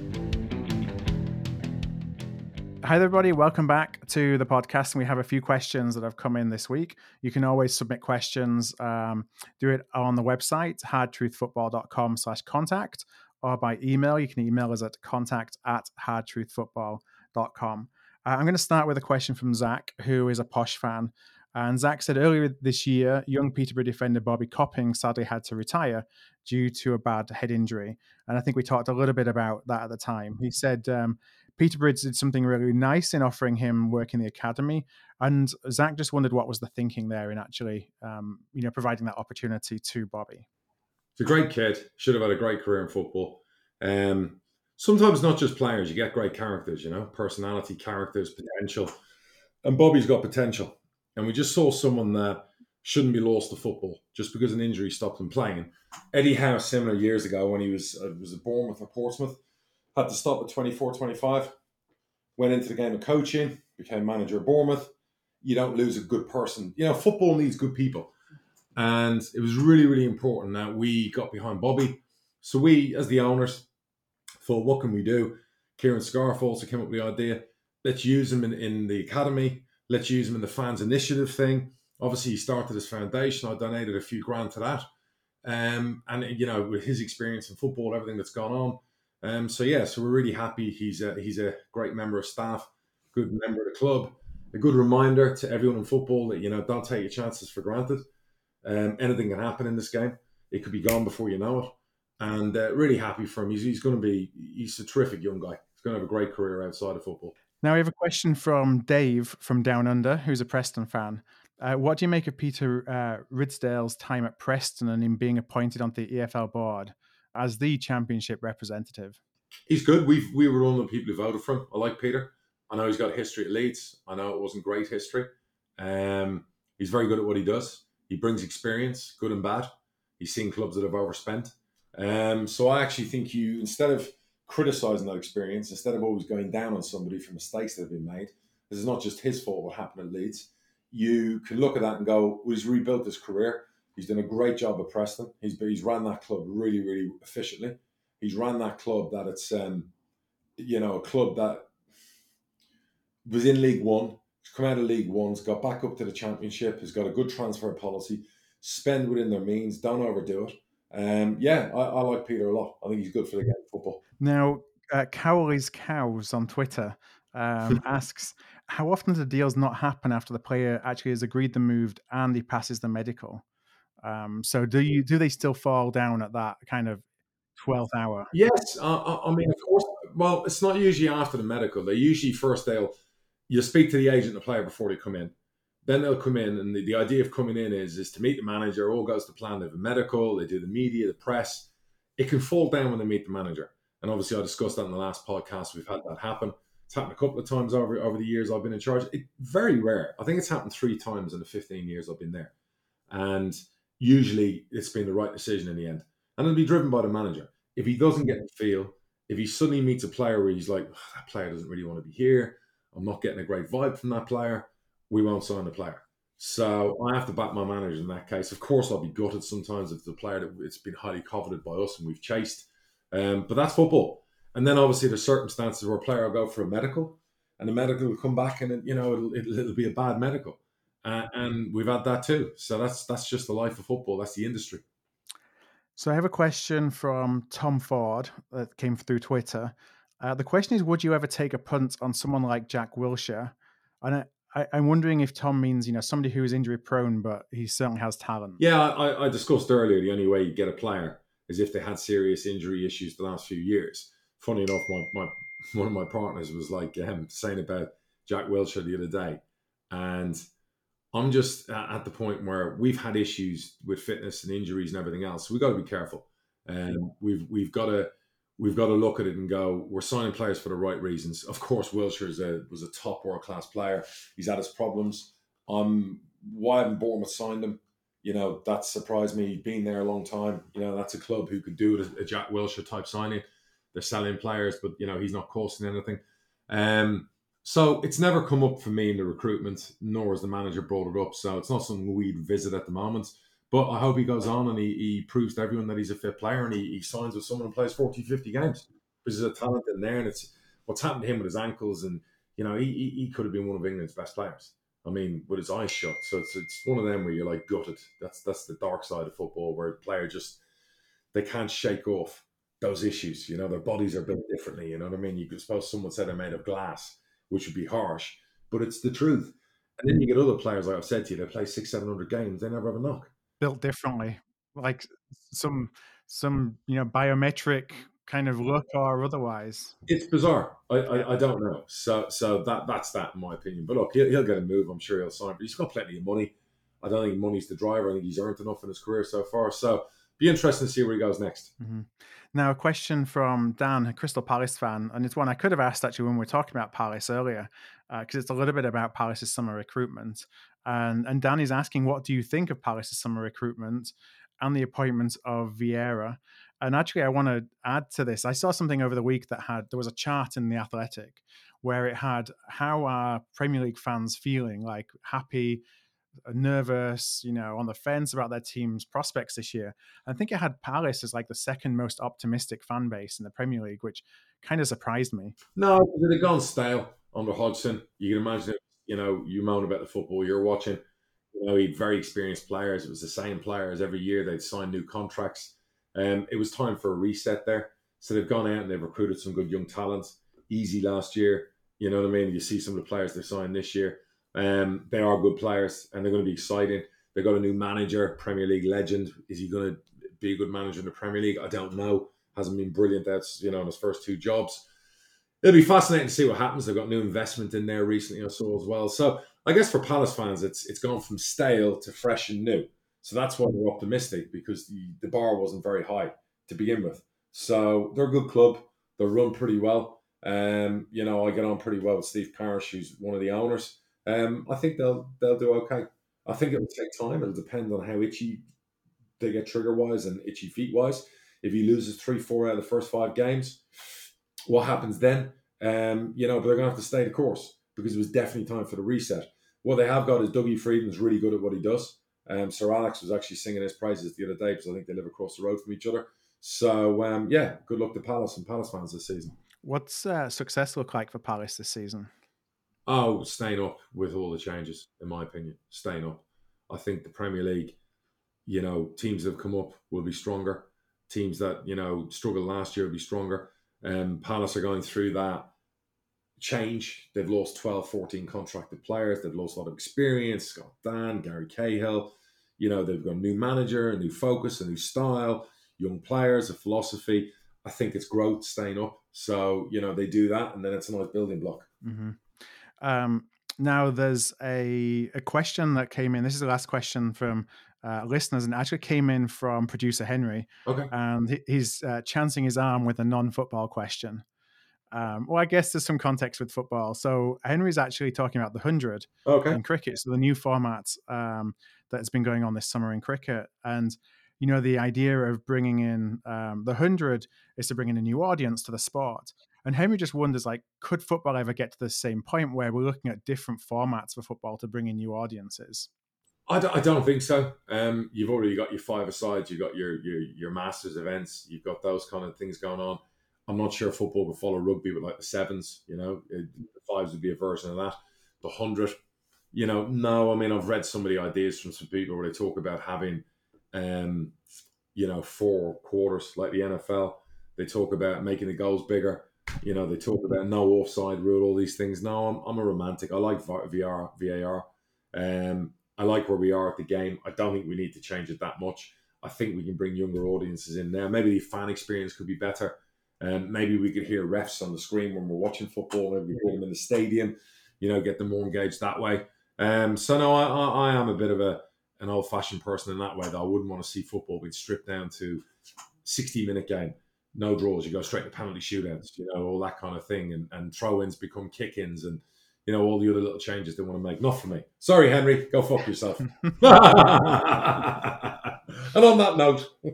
Speaker 1: Hi, everybody. Welcome back to the podcast. And we have a few questions that have come in this week. You can always submit questions. Um, do it on the website, hardtruthfootball.com slash contact, or by email. You can email us at contact at hardtruthfootball.com. Uh, I'm going to start with a question from Zach, who is a posh fan. And Zach said earlier this year, young Peterborough defender Bobby Copping sadly had to retire due to a bad head injury. And I think we talked a little bit about that at the time. He said um, Peterborough did something really nice in offering him work in the academy, and Zach just wondered what was the thinking there in actually, um, you know, providing that opportunity to Bobby.
Speaker 2: It's a great kid. Should have had a great career in football. Um, sometimes not just players, you get great characters. You know, personality, characters, potential, and Bobby's got potential. And we just saw someone that shouldn't be lost to football just because an injury stopped him playing. Eddie Howe, similar years ago when he was uh, was born with a Portsmouth had to stop at 24, 25. Went into the game of coaching, became manager of Bournemouth. You don't lose a good person. You know, football needs good people. And it was really, really important that we got behind Bobby. So we, as the owners, thought, what can we do? Kieran Scarff also came up with the idea. Let's use him in, in the academy. Let's use him in the fans initiative thing. Obviously, he started his foundation. I donated a few grand to that. Um, and you know, with his experience in football, everything that's gone on, um, so yeah, so we're really happy. He's a, he's a great member of staff, good member of the club, a good reminder to everyone in football that you know don't take your chances for granted. Um, anything can happen in this game. It could be gone before you know it. And uh, really happy for him. He's, he's going to be he's a terrific young guy. He's going to have a great career outside of football.
Speaker 1: Now we have a question from Dave from Down Under, who's a Preston fan. Uh, what do you make of Peter uh, Ridsdale's time at Preston and him being appointed onto the EFL board? As the championship representative?
Speaker 2: He's good. We we were one of the people who voted for him. I like Peter. I know he's got history at Leeds. I know it wasn't great history. Um, he's very good at what he does. He brings experience, good and bad. He's seen clubs that have overspent. Um, so I actually think you, instead of criticizing that experience, instead of always going down on somebody for mistakes that have been made, this is not just his fault what happened at Leeds. You can look at that and go, well, he's rebuilt his career. He's done a great job at Preston. He's he's ran that club really, really efficiently. He's ran that club that it's um, you know, a club that was in League One, come out of League One's got back up to the Championship, has got a good transfer policy, spend within their means, don't overdo it. Um, yeah, I, I like Peter a lot. I think he's good for the game of football.
Speaker 1: Now, uh, Cowley's Cows on Twitter um, asks, how often do deals not happen after the player actually has agreed the move and he passes the medical? Um, so do you do they still fall down at that kind of twelfth hour?
Speaker 2: Yes, uh, I mean, of course. Well, it's not usually after the medical. They usually first they'll you speak to the agent the player before they come in. Then they'll come in, and the, the idea of coming in is is to meet the manager. All goes to plan. They have a medical. They do the media, the press. It can fall down when they meet the manager. And obviously, I discussed that in the last podcast. We've had that happen. It's happened a couple of times over over the years I've been in charge. It very rare. I think it's happened three times in the 15 years I've been there. And usually it's been the right decision in the end. And it'll be driven by the manager. If he doesn't get the feel, if he suddenly meets a player where he's like, that player doesn't really want to be here, I'm not getting a great vibe from that player, we won't sign the player. So I have to back my manager in that case. Of course, I'll be gutted sometimes if the player that it's been highly coveted by us and we've chased. Um, but that's football. And then obviously there's circumstances where a player will go for a medical. and the medical will come back, and you know it'll it'll, it'll be a bad medical, uh, and we've had that too. So that's that's just the life of football. That's the industry.
Speaker 1: So I have a question from Tom Ford that came through Twitter. Uh, the question is, would you ever take a punt on someone like Jack Wilshere? And I, am wondering if Tom means, you know, somebody who is injury prone, but he certainly has talent.
Speaker 2: Yeah, I, I discussed earlier the only way you get a player is if they had serious injury issues the last few years. Funny enough, my, my one of my partners was like um, saying about Jack Wilshere the other day, and I'm just at the point where we've had issues with fitness and injuries and everything else. So we've got to be careful, and we've we've got to we've got to look at it and go, we're signing players for the right reasons. Of course, Wilshere is a, was a top world class player. He's had his problems. Um, why haven't Bournemouth signed him? You know, that surprised me. He's been there a long time. You know, that's a club who could do it, a Jack Wilshere type signing. They're selling players, but, you know, he's not costing anything. Um, so it's never come up for me in the recruitment, nor has the manager brought it up. So it's not something we'd visit at the moment. But I hope he goes on and he, he proves to everyone that he's a fit player and he, he signs with someone and plays 40, 50 games. Because there's a talent in there and it's what's happened to him with his ankles and you know, he, he, he could have been one of England's best players. I mean, with his eyes shut. So it's it's one of them where you're like gutted. That's that's the dark side of football where a player just they can't shake off those issues. You know, their bodies are built differently. You know what I mean? You could suppose someone said they're made of glass, which would be harsh, but it's the truth. And then you get other players, like I've said to you, they play six, seven hundred games, they never have a knock
Speaker 1: built differently, like some some you know biometric kind of look or otherwise.
Speaker 2: It's bizarre. I, I, I, don't know. So so that that's that in my opinion. But look, he'll, he'll get a move. I'm sure he'll sign. But he's got plenty of money. I don't think money's the driver. I think he's earned enough in his career so far. So be interesting to see where he goes next.
Speaker 1: Mm-hmm. Now, a question from Dan, a Crystal Palace fan, and it's one I could have asked actually when we were talking about Palace earlier, because uh, it's a little bit about Palace's summer recruitment. And, and Danny's asking, what do you think of Palace's summer recruitment and the appointment of Vieira? And actually, I want to add to this. I saw something over the week that had there was a chart in the Athletic where it had how are Premier League fans feeling, like happy, nervous, you know, on the fence about their team's prospects this year. I think it had Palace as like the second most optimistic fan base in the Premier League, which kind of surprised me.
Speaker 2: No, had gone stale under Hodgson. You can imagine it you know, you moan about the football you're watching. You know, he very experienced players. It was the same players every year. They'd sign new contracts. Um, it was time for a reset there. So they've gone out and they've recruited some good young talents. Easy last year. You know what I mean? You see some of the players they signed this year. Um, they are good players and they're going to be exciting. They've got a new manager, Premier League legend. Is he going to be a good manager in the Premier League? I don't know. Hasn't been brilliant. That's you know in his first two jobs it'll be fascinating to see what happens. They've got new investment in there recently, I saw as well. So I guess for Palace fans, it's it's gone from stale to fresh and new. So that's why they're optimistic because the, the bar wasn't very high to begin with. So they're a good club. They're run pretty well. Um, you know, I get on pretty well with Steve Parish, who's one of the owners. Um, I think they'll they'll do okay. I think it will take time. It'll depend on how itchy they get trigger wise and itchy feet wise. If he loses three, four out of the first five games, what happens then? Um, you know, but they're going to have to stay the course because it was definitely time for the reset. What they have got is Dougie Freedman's really good at what he does. Um, Sir Alex was actually singing his praises the other day because I think they live across the road from each other. So um, yeah, good luck to Palace and Palace fans this season.
Speaker 1: What's uh, success look like for Palace this season?
Speaker 2: Oh, staying up with all the changes, in my opinion. Staying up. I think the Premier League, you know, teams that have come up will be stronger. Teams that, you know, struggled last year will be stronger. Um, Palace are going through that change. They've lost 12, 14 contracted players. They've lost a lot of experience. Scott Dann, Gary Cahill. You know, they've got a new manager, a new focus, a new style, young players, a philosophy. I think it's growth staying up. So, you know, they do that and then it's a nice building block.
Speaker 1: Mm-hmm. Um, now, there's a, a question that came in. This is the last question from uh, listeners and actually came in from producer Henry.
Speaker 2: Okay.
Speaker 1: And he's uh, chancing his arm with a non football question. Um, well, I guess there's some context with football. So Henry's actually talking about the 100
Speaker 2: okay.
Speaker 1: in cricket. So the new format um, that's been going on this summer in cricket. And, you know, the idea of bringing in um, the 100 is to bring in a new audience to the sport. And Henry just wonders, like, could football ever get to the same point where we're looking at different formats for football to bring in new audiences?
Speaker 2: I don't, I don't think so. Um, you've already got your five sides, you've got your, your your masters events, you've got those kind of things going on. I'm not sure football would follow rugby with like the sevens. You know, it, the fives would be a version of that. The hundred, you know, no. I mean, I've read some of the ideas from some people where they talk about having, um, you know, four quarters like the NFL. They talk about making the goals bigger. You know, they talk about no offside rule, all these things. No, I'm, I'm a romantic. I like VR, VAR. Um, I like where we are at the game. I don't think we need to change it that much. I think we can bring younger audiences in now. Maybe the fan experience could be better. Um, maybe we could hear refs on the screen when we're watching football. Maybe we hear them in the stadium. You know, get them more engaged that way. Um, so no, I, I, I am a bit of a an old fashioned person in that way. That I wouldn't want to see football being stripped down to sixty minute game, no draws. You go straight to penalty shootouts. You know, all that kind of thing, and and throw ins become kick ins, and you know all the other little changes they want to make. Not for me. Sorry, Henry. Go fuck yourself. and on that note.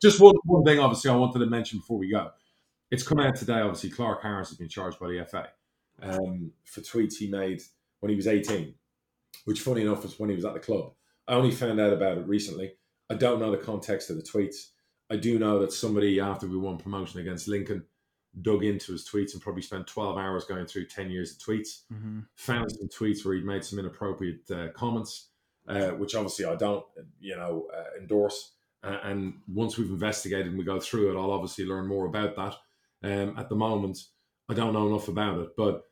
Speaker 2: Just one, one thing, obviously, I wanted to mention before we go. It's come out today, obviously, Clarke Harris has been charged by the FA um, for tweets he made when he was 18, which, funny enough, was when he was at the club. I only found out about it recently. I don't know the context of the tweets. I do know that somebody, after we won promotion against Lincoln, dug into his tweets and probably spent 12 hours going through 10 years of tweets, mm-hmm. found some tweets where he'd made some inappropriate uh, comments, uh, which obviously I don't, you know, uh, endorse. Uh, and once we've investigated and we go through it, I'll obviously learn more about that. Um, at the moment, I don't know enough about it, but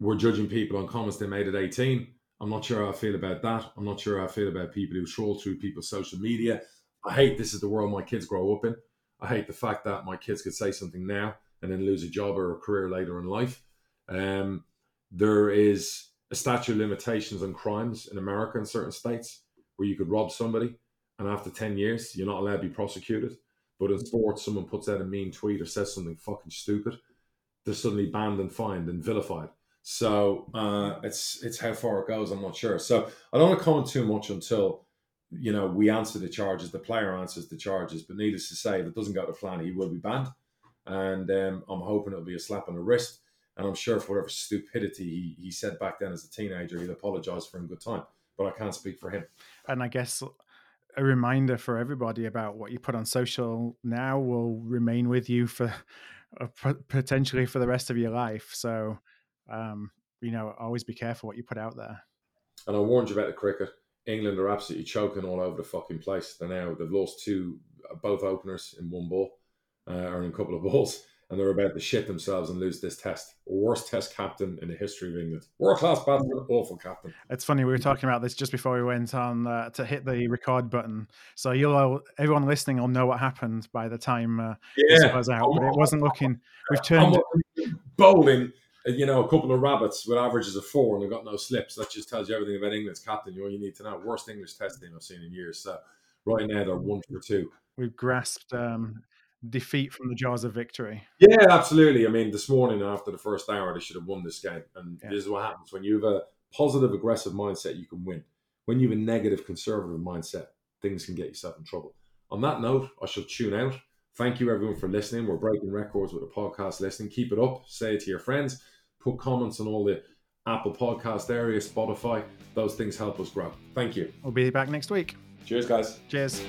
Speaker 2: we're judging people on comments they made at 18. I'm not sure how I feel about that. I'm not sure how I feel about people who troll through people's social media. I hate this is the world my kids grow up in. I hate the fact that my kids could say something now and then lose a job or a career later in life. Um, there is a statute of limitations on crimes in America in certain states where you could rob somebody and after 10 years, you're not allowed to be prosecuted. But in sports, someone puts out a mean tweet or says something fucking stupid, they're suddenly banned and fined and vilified. So uh, it's it's how far it goes. I'm not sure. So I don't want to comment too much until you know we answer the charges. The player answers the charges. But needless to say, if it doesn't go to plan, he will be banned. And um, I'm hoping it'll be a slap on the wrist. And I'm sure for whatever stupidity he, he said back then as a teenager, he'll apologise for in good time. But I can't speak for him.
Speaker 1: And I guess a reminder for everybody about what you put on social now will remain with you for uh, potentially for the rest of your life. So, um, you know, always be careful what you put out there.
Speaker 2: And I warned you about the cricket. England are absolutely choking all over the fucking place. They're now they've lost two, both openers in one ball, uh, or in a couple of balls and they're about to shit themselves and lose this test. Worst test captain in the history of England. World class batsman, awful captain.
Speaker 1: It's funny we were talking about this just before we went on uh, to hit the record button. So you'll all, everyone listening will know what happened by the time uh, yeah. this was out. But it wasn't looking. We've turned
Speaker 2: bowling. You know, a couple of rabbits with averages of four and they've got no slips. That just tells you everything about England's captain. You know, you need to know. Worst English test team I've seen in years. So right now they're one for two.
Speaker 1: We've grasped um, defeat from the jaws of victory.
Speaker 2: Yeah, absolutely. I mean, this morning after the first hour, they should have won this game. And yeah. this is what happens when you have a positive, aggressive mindset, you can win. When you have a negative, conservative mindset, things can get yourself in trouble. On that note, I shall tune out. Thank you, everyone, for listening. We're breaking records with the podcast listening. Keep it up. Say it to your friends. Put comments on all the Apple Podcast area, Spotify. Those things help us grow. Thank you.
Speaker 1: We'll be back next week.
Speaker 2: Cheers, guys.
Speaker 1: Cheers.